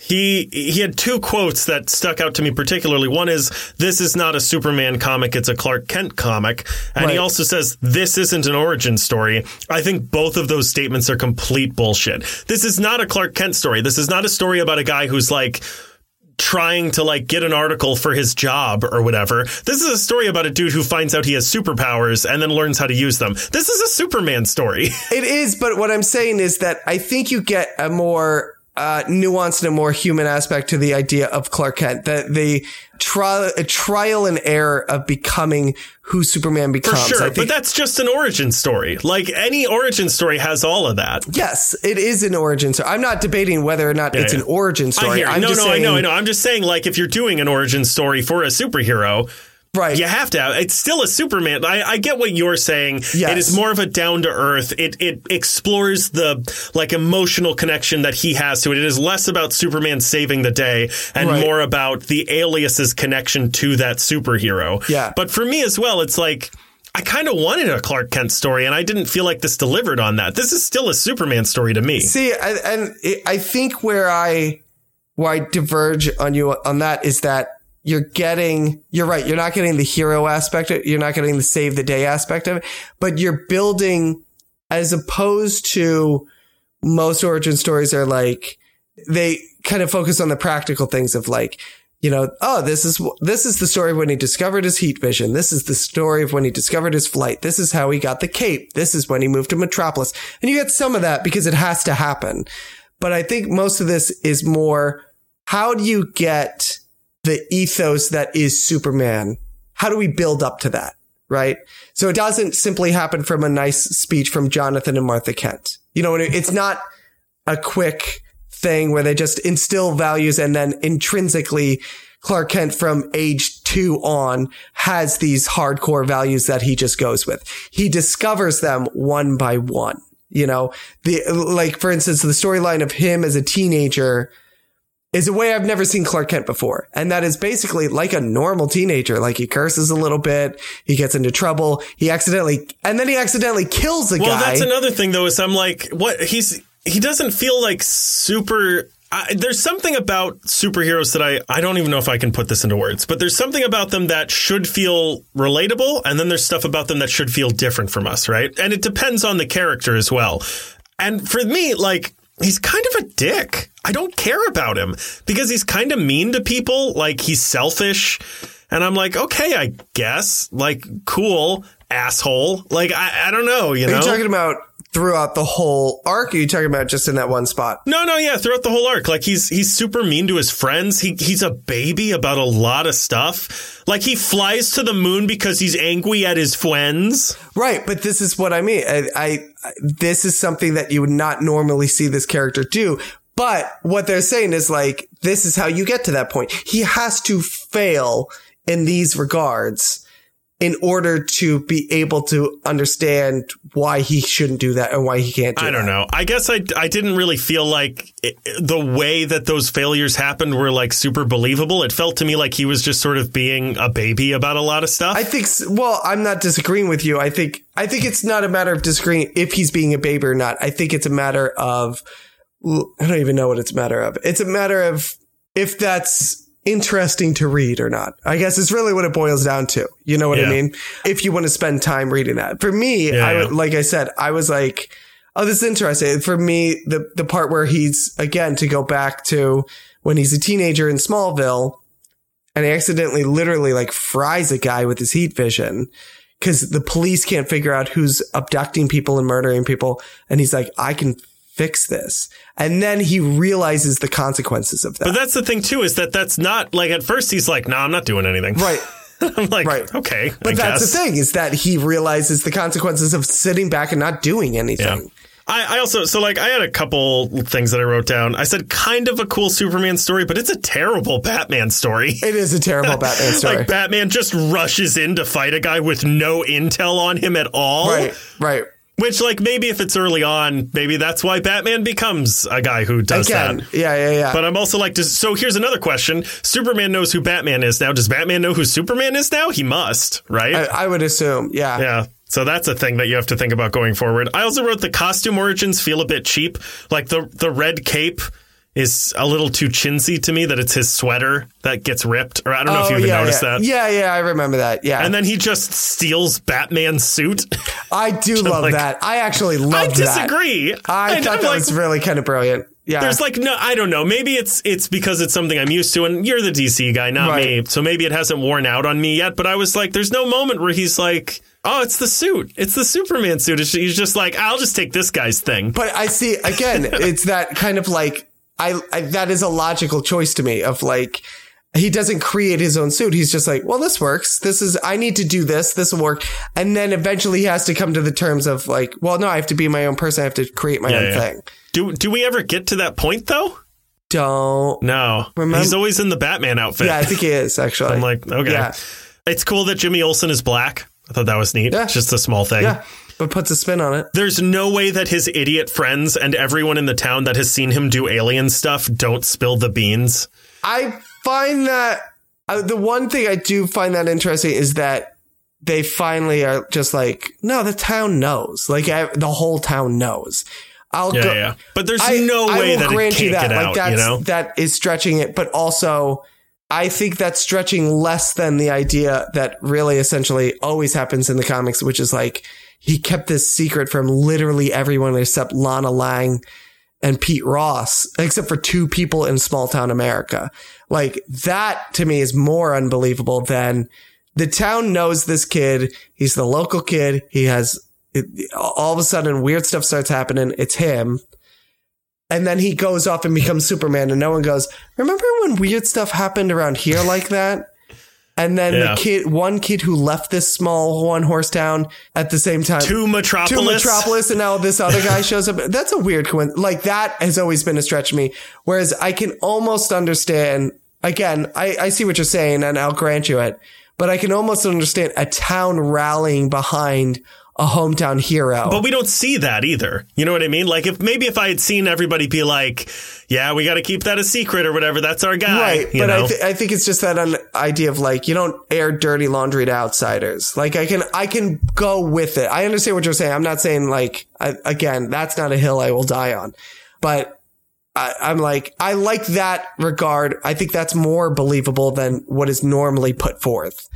he he had two quotes that stuck out to me particularly. One is this is not a Superman comic, it's a Clark Kent comic. And he also says this isn't an origin story. I think both of those statements are complete bullshit. This is not a Clark Kent story. This is not a story about a guy who's like trying to like get an article for his job or whatever. This is a story about a dude who finds out he has superpowers and then learns how to use them. This is a Superman story. [laughs] It is, but what I'm saying is that I think you get a more uh, nuanced and a more human aspect to the idea of Clark Kent. That the trial, a trial and error of becoming who Superman For becomes. sure, I but that's just an origin story. Like any origin story has all of that. yes, it is an origin story. I'm not debating whether or not it's yeah. an origin I story. hear. I'm no, no, saying, I know, I know. I'm just saying, like, if you're doing an origin story for a superhero, right? you have to have. It's still a Superman. I, I get what you're saying. Yes. It is more of a down to earth. It it explores the like emotional connection that he has to it. It is less about Superman saving the day and Right. more about the alias's connection to that superhero. Yeah. But for me as well, it's like. I kind of wanted a Clark Kent story, and I didn't feel like this delivered on that. This is still a Superman story to me. See, and it- I think where I where I diverge on you on that is that you're getting you're right. You're not getting the hero aspect. Of you're not getting the save the day aspect of it, but you're building as opposed to most origin stories are like they kind of focus on the practical things of like you know, oh, this is this is the story when he discovered his heat vision. This is the story of when he discovered his flight. This is how he got the cape. This is when he moved to Metropolis. And you get some of that because it has to happen. But I think most of this is more how do you get the ethos that is Superman? How do we build up to that? Right? So it doesn't simply happen from a nice speech from Jonathan and Martha Kent. You know, it's not a quick thing where they just instill values and then intrinsically Clark Kent from age two on has these hardcore values that he just goes with. He discovers them one by one. You know, the, like, for instance, the storyline of him as a teenager is a way I've never seen Clark Kent before. And that is basically like a normal teenager. Like he curses a little bit. He gets into trouble. He accidentally, and then he accidentally kills a Well, guy. Well, that's another thing though. Is I'm like, what he's he doesn't feel like super. I, there's something about superheroes that I I don't even know if I can put this into words, but there's something about them that should feel relatable, and then there's stuff about them that should feel different from us, right? And it depends on the character as well. And for me, like he's kind of a dick. I don't care about him because he's kind of mean to people. Like he's selfish. And I'm like, okay, I guess. Like, cool, asshole. Like, I, I don't know, you Are know? you talking about throughout the whole arc? Are you talking about just in that one spot? no, no, yeah, throughout the whole arc. Like he's he's super mean to his friends. He he's a baby about a lot of stuff. Like he flies to the moon because he's angry at his friends. Right, but this is what I mean. I, I this is something that you would not normally see this character do. But what they're saying is like this is how you get to that point. He has to fail in these regards in order to be able to understand why he shouldn't do that and why he can't do I don't that. know. I guess I, I didn't really feel like it, the way that those failures happened were like super believable. It felt to me like he was just sort of being a baby about a lot of stuff. I think well, I'm not disagreeing with you. I think I think it's not a matter of disagreeing if he's being a baby or not. I think it's a matter of I don't even know what it's a matter of. It's a matter of if that's interesting to read or not. I guess it's really what it boils down to. You know what I mean? If you want to spend time reading that. For me, Yeah, I yeah. like I said, I was like, oh, this is interesting. For me, the the part where he's again to go back to when he's a teenager in Smallville and he accidentally literally like fries a guy with his heat vision because the police can't figure out who's abducting people and murdering people. And he's like, I can fix this. And then he realizes the consequences of that. but that's the thing too, is that that's not like at first he's like, no, I'm not doing anything. right. [laughs] I'm like, Right. okay. But I that's guess. the thing is that he realizes the consequences of sitting back and not doing anything. I, I also so like I had a couple things that I wrote down. I said kind of a cool Superman story, but it's a terrible Batman story. It is a terrible [laughs] Batman story. Like Batman just rushes in to fight a guy with no intel on him at all. right. Right. Which like maybe if it's early on, maybe that's why Batman becomes a guy who does Again. that. Yeah. Yeah. Yeah. But I'm also like, does, so here's another question. Superman knows who Batman is now. Does Batman know who Superman is now? He must, right? I, I would assume. Yeah. Yeah. So that's a thing that you have to think about going forward. I also wrote the costume origins feel a bit cheap. Like the the red cape is a little too chintzy to me that it's his sweater that gets ripped. Or I don't know if you oh, even Oh, yeah, noticed yeah. that. Yeah. Yeah. I remember that. Yeah. And then he just steals Batman's suit. I do [laughs] love like- that. I actually loved I that. disagree. I And thought I'm that like, was really kind of brilliant. Yeah. There's like no, I don't know. Maybe it's it's because it's something I'm used to, and you're the DC guy, not me. So maybe it hasn't worn out on me yet. But I was like, there's no moment where he's like, oh, it's the suit, it's the Superman suit. He's just like, I'll just take this guy's thing. but I see again, [laughs] it's that kind of like I, I that is a logical choice to me of like he doesn't create his own suit. He's just like, well, this works. This is I need to do this. This will work. And then eventually he has to come to the terms of like, well, no, I have to be my own person. I have to create my Yeah, own yeah. thing. Do do we ever get to that point though? Don't. No, Remember- he's always in the Batman outfit. Yeah, I think he is actually. I'm like, okay, Yeah. it's cool that Jimmy Olsen is black. I thought that was neat. Yeah. Just a small thing. yeah, but puts a spin on it. There's no way that his idiot friends and everyone in the town that has seen him do alien stuff don't spill the beans. I find that uh, the one thing I do find that interesting is that they finally are just like, no, the town knows. Like I, the whole town knows. I'll Yeah, go. yeah. But there's I, no way that grant you that. like out. that's You know, that is stretching it, but also I think that's stretching less than the idea that really essentially always happens in the comics, which is like he kept this secret from literally everyone except Lana Lang and Pete Ross, except for two people in small town America. Like that to me is more unbelievable than the town knows this kid. He's the local kid. He has it, all of a sudden weird stuff starts happening. It's him. And then he goes off and becomes Superman and no one goes, remember when weird stuff happened around here like that? And then Yeah. the kid, one kid who left this small one horse town at the same time to Metropolis. to Metropolis, and now this other guy [laughs] shows up. That's a weird coincidence. Like that has always been a stretch to me. Whereas I can almost understand. Again, I, I see what you're saying, and I'll grant you it. But I can almost understand a town rallying behind a hometown hero. But we don't see that either. You know what I mean? Like if maybe if I had seen everybody be like, "Yeah, we got to keep that a secret" or whatever, that's our guy. Right, but? I, th- I think it's just that idea of like you don't air dirty laundry to outsiders. Like I can I can go with it. I understand what you're saying. I'm not saying like I, again that's not a hill I will die on, but I, I'm like I like that regard. I think that's more believable than what is normally put forth.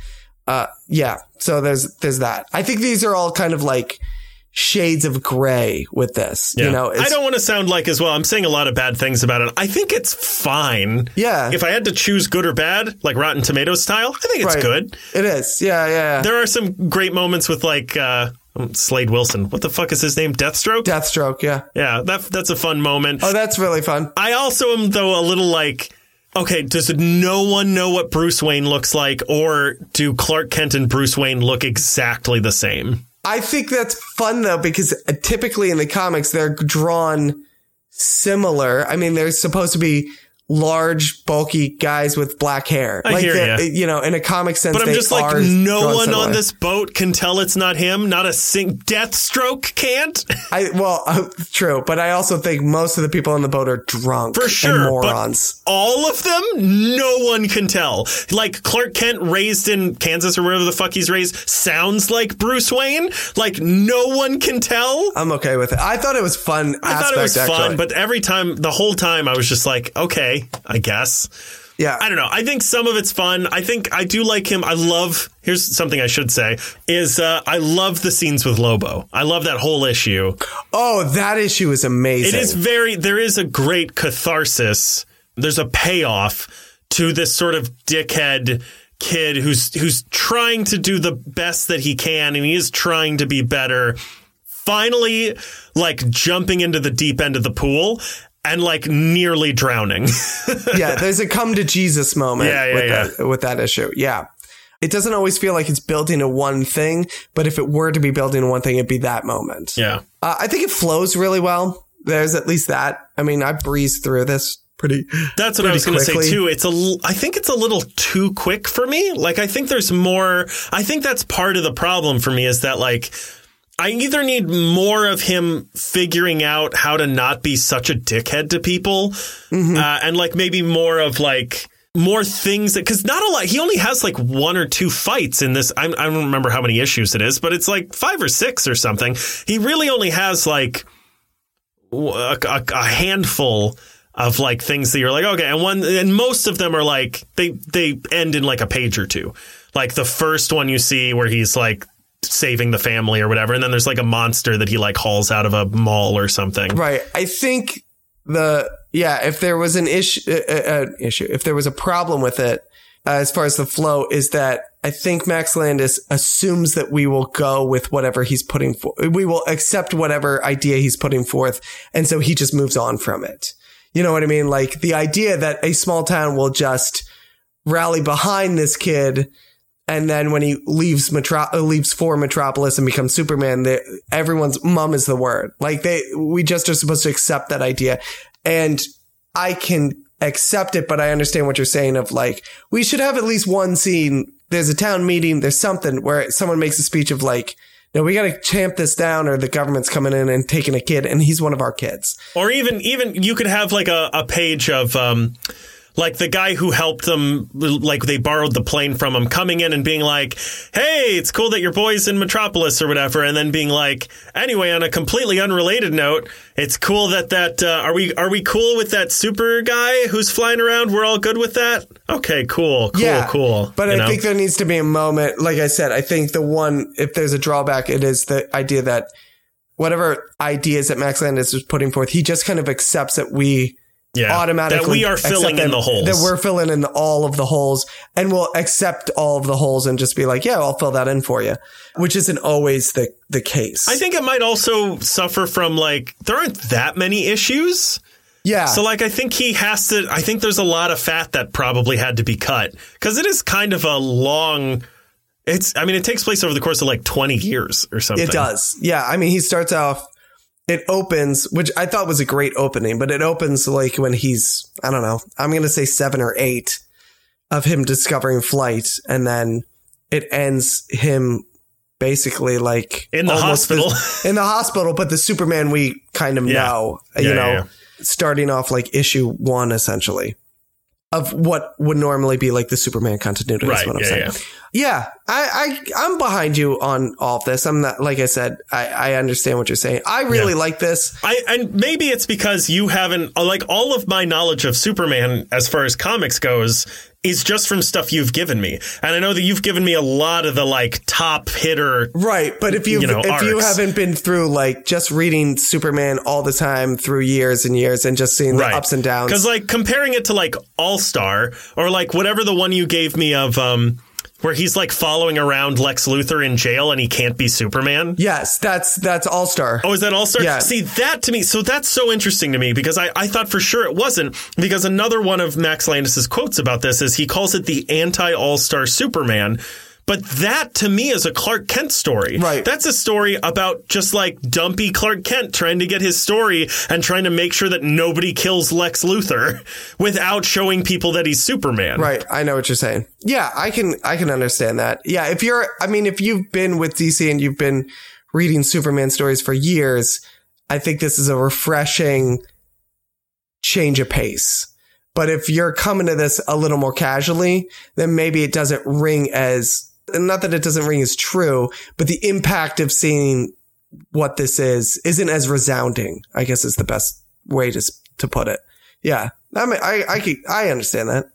Uh, yeah. So there's there's that. I think these are all kind of like shades of gray with this. You know, I don't want to sound like as well. I'm saying a lot of bad things about it. I think it's fine. Yeah. If I had to choose good or bad, like Rotten Tomatoes style, I think it's Right. good. It is. Yeah, yeah. yeah. There are some great moments with like uh, Slade Wilson. What the fuck is his name? Deathstroke. Deathstroke. Yeah. yeah, that that's a fun moment. Oh, that's really fun. I also am though a little like. Okay, does no one know what Bruce Wayne looks like, or do Clark Kent and Bruce Wayne look exactly the same? I think that's fun though because typically in the comics they're drawn similar. I mean, they're supposed to be large, bulky guys with black hair. I hear they're- You know, in a comic sense, But I'm just like, no one on this boat can tell it's not him. Not a sing Deathstroke can't. I well, uh, true, but I also think most of the people on the boat are drunk For sure, morons. All of them, no one can tell. Like Clark Kent, raised in Kansas or wherever the fuck he's raised, sounds like Bruce Wayne. Like no one can tell. I'm okay with it. I thought it was fun. I thought it was aspect, fun, but every time, the whole time, I was just like, okay, I guess. yeah, I don't know. I think some of it's fun. I think I do like him. I love. Here's something I should say: is uh, I love the scenes with Lobo. I love that whole issue. oh, that issue is amazing. It is very. There is a great catharsis. There's a payoff to this sort of dickhead kid who's who's trying to do the best that he can, and he is trying to be better. Finally, like jumping into the deep end of the pool and like nearly drowning. [laughs] yeah, there's a come to Jesus moment Yeah, yeah, with, yeah. That, with that issue. Yeah. It doesn't always feel like it's building into one thing, but if it were to be building one thing, it'd be that moment. yeah. Uh, I think it flows really well. There's at least that. I mean, I breezed through this pretty. That's what I was going to say too. It's a, I think it's a little too quick for me. Like, I think there's more. I think that's part of the problem for me is that like, I either need more of him figuring out how to not be such a dickhead to people, Mm-hmm. uh, and like maybe more of like more things that because not a lot. He only has like one or two fights in this. I, I don't remember how many issues it is, but it's like five or six or something. He really only has like a, a, a handful of like things that you're like okay and one and most of them are like they they end in like a page or two like the first one you see where he's like saving the family or whatever and then there's like a monster that he like hauls out of a mall or something Right. I think the, yeah, if there was an issue, uh, uh, issue, if there was a problem with it, uh, as far as the flow is that I think Max Landis assumes that we will go with whatever he's putting forth. We will accept whatever idea he's putting forth. And so he just moves on from it. You know what I mean? Like the idea that a small town will just rally behind this kid. And then when he leaves Metro- uh, leaves for Metropolis and becomes Superman, they, everyone's mum is the word. Like they, we just are supposed to accept that idea. And I can accept it, but I understand what you're saying of like, we should have at least one scene. There's a town meeting. There's something where someone makes a speech of like, no, we got to champ this down or the government's coming in and taking a kid and he's one of our kids. or even even you could have like a, a page of um like the guy who helped them like they borrowed the plane from him coming in and being like hey it's cool that your boy's in metropolis or whatever and then being like anyway on a completely unrelated note it's cool that that uh, are we are we cool with that super guy who's flying around we're all good with that okay cool cool cool But you I know? think there needs to be a moment. Like I said, I think the one, if there's a drawback, it is the idea that whatever ideas that Max Landis is putting forth, he just kind of accepts that we yeah automatically that we are filling in the holes That we're filling in all of the holes and we'll accept all of the holes and just be like, yeah, I'll fill that in for you, which isn't always the, the case. I think it might also suffer from like there aren't that many issues yeah. So like I think he has to I think there's a lot of fat that probably had to be cut cuz it is kind of a long it's I mean it takes place over the course of like 20 years or something. It does. Yeah. I mean, he starts off, it opens, which I thought was a great opening, but it opens like when he's, I don't know, I'm going to say seven or eight of him discovering flight. And then it ends him basically like In the hospital. [laughs] in the hospital, but the Superman we kind of Yeah. know, Yeah, you know, yeah. starting off like issue one essentially of what would normally be like the Superman continuity. Right, what I'm yeah, saying. yeah. Yeah, I, I I'm behind you on all of this. I'm not like I said. I, I understand what you're saying. I really Yeah. like this. I and maybe it's because you haven't like all of my knowledge of Superman as far as comics goes is just from stuff you've given me. And I know that you've given me a lot of the like top hitter. Right, but if you You know, if you haven't been through like just reading Superman all the time through years and years and just seeing the ups and downs. Because like comparing it to like All Star or like whatever the one you gave me of um where he's like following around Lex Luthor in jail and he can't be Superman. yes, that's that's All Star. Oh, is that All Star? Yeah. See, that to me, so that's so interesting to me because I, I thought for sure it wasn't. Because another one of Max Landis's quotes about this is he calls it the anti All Star Superman. But that to me is a Clark Kent story. Right. That's a story about just like dumpy Clark Kent trying to get his story and trying to make sure that nobody kills Lex Luthor [laughs] without showing people that he's Superman. Right, I know what you're saying. Yeah, I can I can understand that. Yeah, if you're I mean if you've been with DC and you've been reading Superman stories for years, I think this is a refreshing change of pace. But if you're coming to this a little more casually, then maybe it doesn't ring as not that it doesn't ring as true, but the impact of seeing what this is isn't as resounding. I guess is the best way to to put it. Yeah, I mean, I I could- I understand that.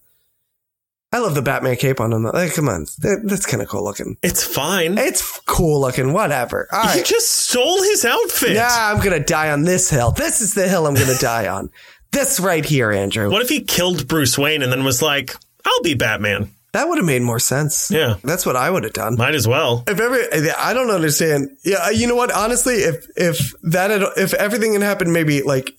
I love the Batman cape on him. though. Like, come on, that, that's kind of cool looking. It's fine. It's cool looking. Whatever. All He just stole his outfit. Yeah, I'm gonna die on this hill. This is the hill I'm gonna [laughs] die on. This right here, Andrew. What if he killed Bruce Wayne and then was like, I'll be Batman? That would have made more sense. Yeah. That's what I would have done. Might as well. If every, I don't understand. Yeah, you know what? Honestly, if if that had, if everything had happened maybe like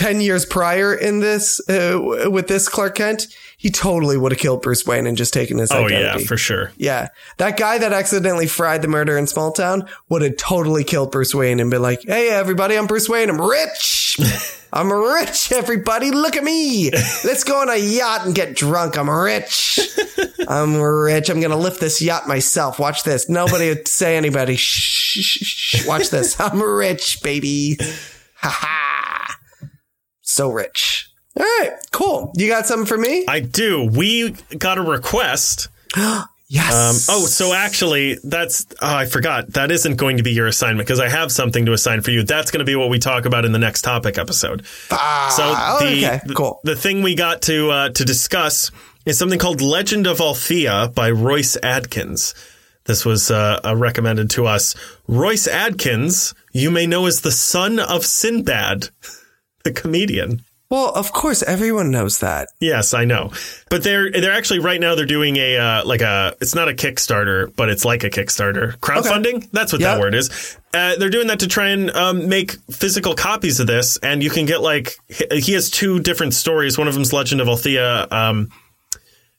ten years prior in this uh, with this Clark Kent, he totally would have killed Bruce Wayne and just taken his Oh, identity. yeah, for sure. Yeah, that guy that accidentally fried the murder in Small Town would have totally killed Bruce Wayne and been like, "Hey, everybody, I'm Bruce Wayne. I'm rich. [laughs] I'm rich. Everybody, look at me. Let's go on a yacht and get drunk. I'm rich. [laughs] I'm rich. I'm gonna lift this yacht myself. Watch this. Nobody would say anybody. Shh, shh, shh. Watch this. I'm rich, baby. Ha ha. So rich. All right, cool. You got something for me? I do. We got a request. [gasps] Yes. Um, oh, so actually, that's, oh, I forgot. That isn't going to be your assignment because I have something to assign for you. That's going to be what we talk about in the next topic episode. Ah, So oh, the, okay, the- cool. the thing we got to, uh, to discuss is something called Legend of Althea by Royce Adkins. This was uh, uh, recommended to us. Royce Adkins, you may know as the son of Sinbad, [laughs] the comedian. Well, of course, everyone knows that. Yes, I know. But they're they're actually right now they're doing a uh, like a it's not a Kickstarter, but it's like a Kickstarter crowdfunding. That's what Yeah. that word is. Uh, they're doing that to try and um, make physical copies of this, and you can get like he he has two different stories. One of them's Legend of Althea. Um,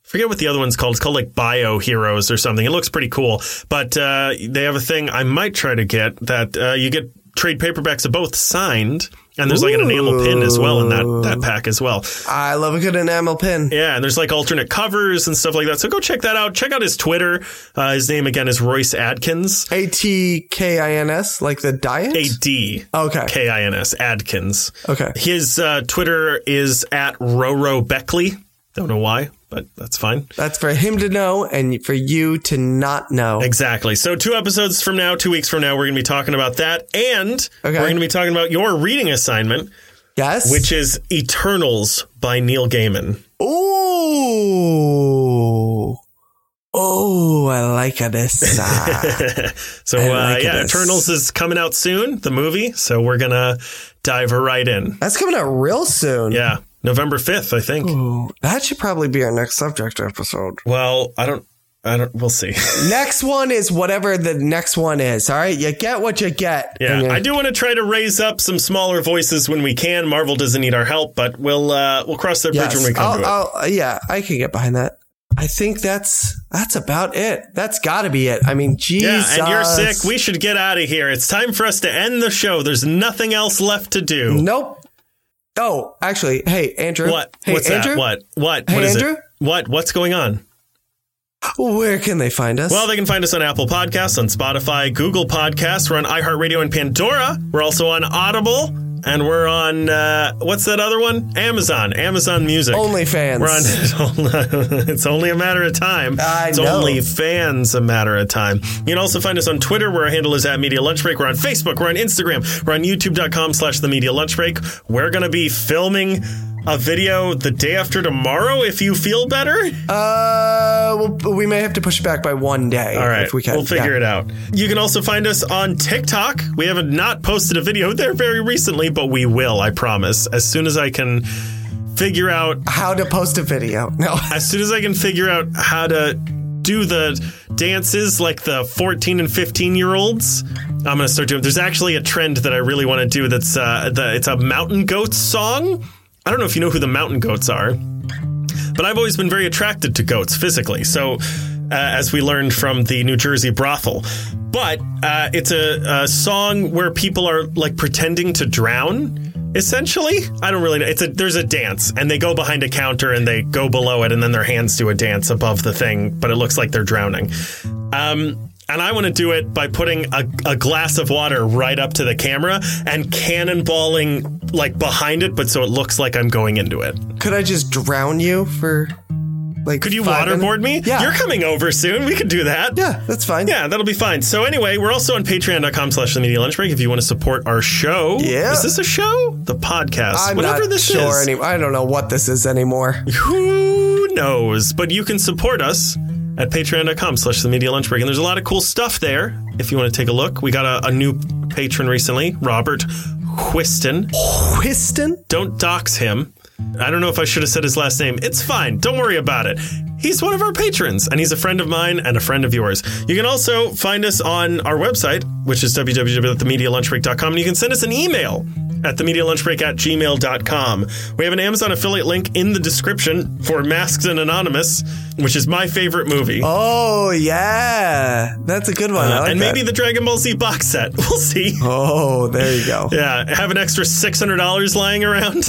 forget what the other one's called. It's called like Bio Heroes or something. It looks pretty cool. But uh, they have a thing I might try to get that uh, you get trade paperbacks of both signed, and there's like an enamel pin as well in that that pack as well. I love a good enamel pin. Yeah, and there's like alternate covers and stuff like that. So go check that out. Check out his Twitter. Uh, his name again is Royce Adkins. A T K I N S, like the diet. A D Okay. K I N S Adkins. Okay. His uh, Twitter is at Roro Beckley. Don't know why, but that's fine. That's for him to know and for you to not know. Exactly. So two episodes from now, two weeks from now, we're going to be talking about that, and Okay. we're going to be talking about your reading assignment, Yes. which is Eternals by Neil Gaiman. Ooh. Oh, I like this. [laughs] Uh, so uh, like yeah, this. Eternals is coming out soon, the movie. So we're gonna dive right in. that's coming out real soon. Yeah, November fifth, I think. Ooh, that should probably be our next subject episode. Well, I don't, I don't. We'll see. [laughs] next one is whatever the next one is. All right. You get what you get. Yeah, I do want to try to raise up some smaller voices when we can. Marvel doesn't need our help, but we'll uh, we'll cross that bridge when we come I'll- to it. I'll- yeah, I can get behind that. I think that's that's about it. That's got to be it. I mean, Jesus. yeah, and you're sick. We should get out of here. It's time for us to end the show. There's nothing else left to do. Nope. Oh, actually, hey Andrew. What? Hey What's Andrew. that? What? What? Hey, what is Andrew? it? What? What's going on? Where can they find us? Well, they can find us on Apple Podcasts, on Spotify, Google Podcasts. We're on iHeartRadio and Pandora. We're also on Audible, and we're on uh, what's that other one? Amazon, Amazon Music. OnlyFans. We're on. [laughs] it's only a matter of time. I it's know. only fans a matter of time. You can also find us on Twitter, where our handle is at Media Lunch Break. We're on Facebook. We're on Instagram. We're on YouTube.com/slash The Media Lunch Break. We're going to be filming a video the day after tomorrow if you feel better. Uh, well, we may have to push it back by one day. All right, if we can. we'll figure it out. You can also find us on TikTok. We have not posted a video there very recently, but we will, I promise. As soon as I can figure out How to post a video? No. [laughs] as soon as I can figure out how to do the dances like the 14 and 15 year olds, I'm going to start doing. There's actually a trend that I really want to do. That's uh, the it's a mountain goats song. I don't know if you know who the mountain goats are, but I've always been very attracted to goats physically. So, uh, as we learned from the New Jersey brothel, but uh, it's a, a song where people are like pretending to drown. Essentially, I don't really know. It's a there's a dance, and they go behind a counter and they go below it, and then their hands do a dance above the thing, but it looks like they're drowning. Um, and I want to do it by putting a, a glass of water right up to the camera and cannonballing like behind it, but so it looks like I'm going into it. Could I just drown you for like? Could you waterboard minutes? me? Yeah. You're coming over soon. We could do that. yeah, that's fine. Yeah, that'll be fine. So anyway, we're also on patreon.com slash the media lunch break if you want to support our show. Yeah. Is this a show? The podcast. I'm Whatever this sure is. any- I don't know what this is anymore. Who knows? But you can support us at patreon.com slash the media lunch break. And there's a lot of cool stuff there if you want to take a look. We got a, a new patron recently, Robert Whiston. Whiston? Don't dox him. I don't know if I should have said his last name. It's fine. Don't worry about it. He's one of our patrons, and he's a friend of mine and a friend of yours. You can also find us on our website, which is www.themedialunchbreak.com, and you can send us an email at themedialunchbreak at gmail.com. We have an Amazon affiliate link in the description for Masked and Anonymous, which is my favorite movie. Oh yeah, that's a good one. I like Uh, and maybe the Dragon Ball Z box set. [laughs] We'll see. Oh, there you go. Yeah, have an extra $600 lying around.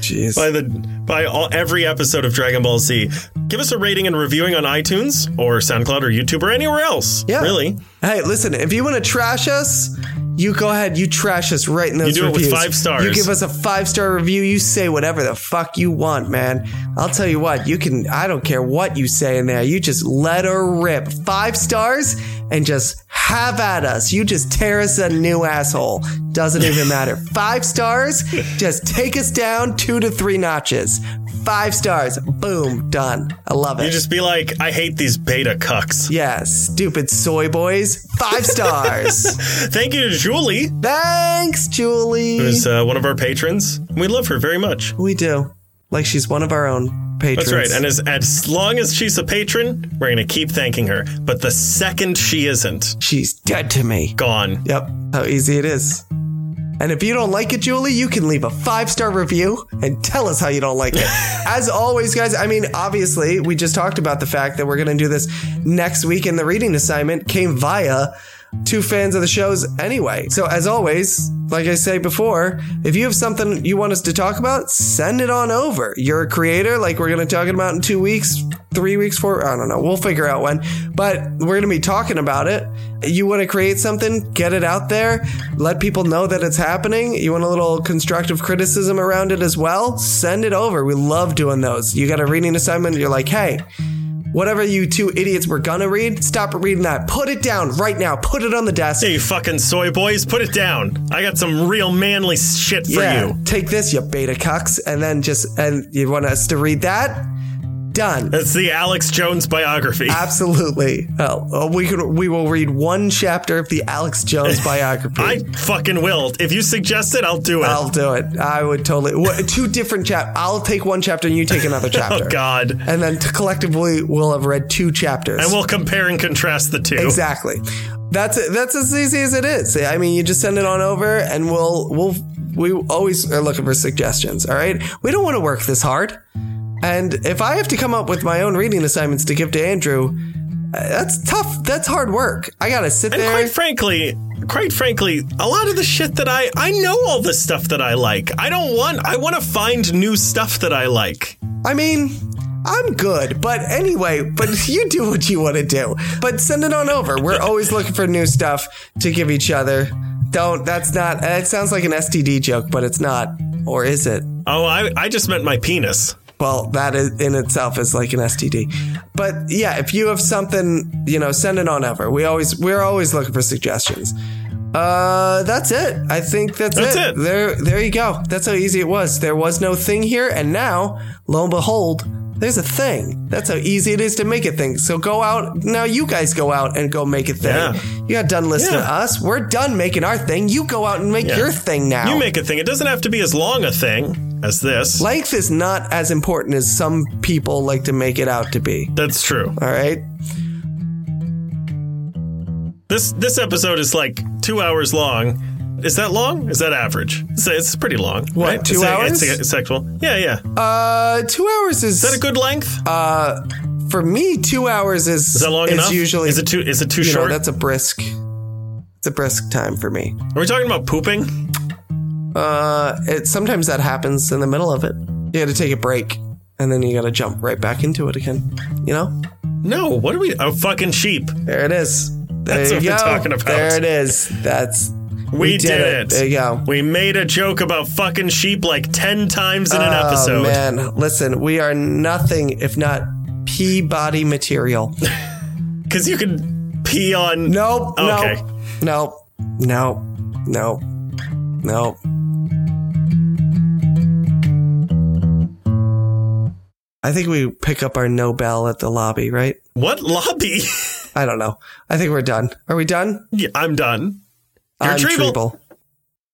Jeez. by the by all, every episode of Dragon Ball Z. Give us a rating and reviewing on iTunes or SoundCloud or YouTube or anywhere else. Yeah. Really. Hey, listen, if you want to trash us, you go ahead, you trash us right in those you do it with five stars. You give us a five star review, you say whatever the fuck you want, man. I'll tell you what, you can, I don't care what you say in there, you just let her rip. Five stars and just have at us. You just tear us a new asshole. Doesn't even matter. [laughs] Five stars, just take us down two to three notches. Five stars, boom, done. I love it. You just be like, I hate these beta cucks. Yeah, stupid soy boys. Five [laughs] stars. Thank you to Julie, Thanks, Julie. who's uh, one of our patrons. We love her very much. we do. Like she's one of our own patrons. That's right. And as, as long as she's a patron, we're going to keep thanking her. But the second she isn't, she's dead to me. gone. Yep. How easy it is. And if you don't like it, Julie, you can leave a five star review and tell us how you don't like it. [laughs] As always, guys, I mean, obviously, we just talked about the fact that we're going to do this next week, and the reading assignment came via two fans of the shows anyway. So, as always, like I say before, if you have something you want us to talk about, send it on over. You're a creator, like we're going to talk about in two weeks, three weeks, four, I don't know. We'll figure out when, but we're going to be talking about it. You want to create something, get it out there, let people know that it's happening. You want a little constructive criticism around it as well? Send it over. We love doing those. You got a reading assignment, you're like, hey, whatever you two idiots were gonna read, stop reading that. Put it down right now. Put it on the desk. Hey, fucking soy boys, put it down. I got some real manly shit for yeah, you. take this, you beta cucks, and then just and you want us to read that? Done. It's the Alex Jones biography. [laughs] Absolutely. Hell, uh, we could we will read one chapter of the Alex Jones biography. [laughs] I fucking will. If you suggest it, I'll do it. I'll do it. I would totally. What, two different chap. I'll take one chapter and you take another [laughs] chapter. oh God. And then t- collectively we'll have read two chapters. And we'll compare and contrast the two. Exactly. That's it. That's as easy as it is. I mean, you just send it on over, and we'll we'll we always are looking for suggestions. All right. We don't want to work this hard. And if I have to come up with my own reading assignments to give to Andrew, uh, that's tough. That's hard work. I gotta sit And there. quite frankly, quite frankly, a lot of the shit that I I know all the stuff that I like. I don't want I want to find new stuff that I like. I mean, I'm good, but anyway, but [laughs] you do what you want to do. But send it on over. We're always looking for new stuff to give each other. Don't, that's not, it sounds like an STD joke, but it's not. Or is it? Oh, I I just meant my penis. Well, that is, in itself is like an STD. But yeah, if you have something, you know, send it on over. We always, we're always looking for suggestions. Uh, that's it. I think that's, That's it. it. There, there you go. That's how easy it was. There was no thing here, and now, lo and behold, there's a thing. That's how easy it is to make a thing. So go out now. You guys go out and go make a thing. Yeah. You got done listening Yeah. to us. We're done making our thing. You go out and make Yeah. your thing now. You make a thing. It doesn't have to be as long a thing as this. Length is not as important as some people like to make it out to be. That's true. All right. This this episode is like two hours long. Is that long? Is that average? It's, it's pretty long. What, right? two It's a- hours? It's, a- sexual. Yeah, yeah. Uh, two hours is, that a good length? uh, for me, two hours is, is that long enough? usually, Is it too? Is it too you know, short? that's a brisk, it's a brisk time for me. Are we talking about pooping? Uh, it, sometimes that happens in the middle of it. You got to take a break and then you got to jump right back into it again. You know, No. What are we? A fucking sheep. there it is. There That's what go. we're talking about. There it is. That's We, did, it. There you go. We made a joke about fucking sheep like ten times in an episode. Oh episode. man, listen, we are nothing if not Peabody material. [laughs] Because you could pee on. Nope. Oh, okay. Nope. Nope. Nope. Nope. Nope. I think we pick up our Nobel at the lobby, right? What lobby? [laughs] I don't know. I think we're done. Are we done? yeah, I'm done. I'm. Triebel.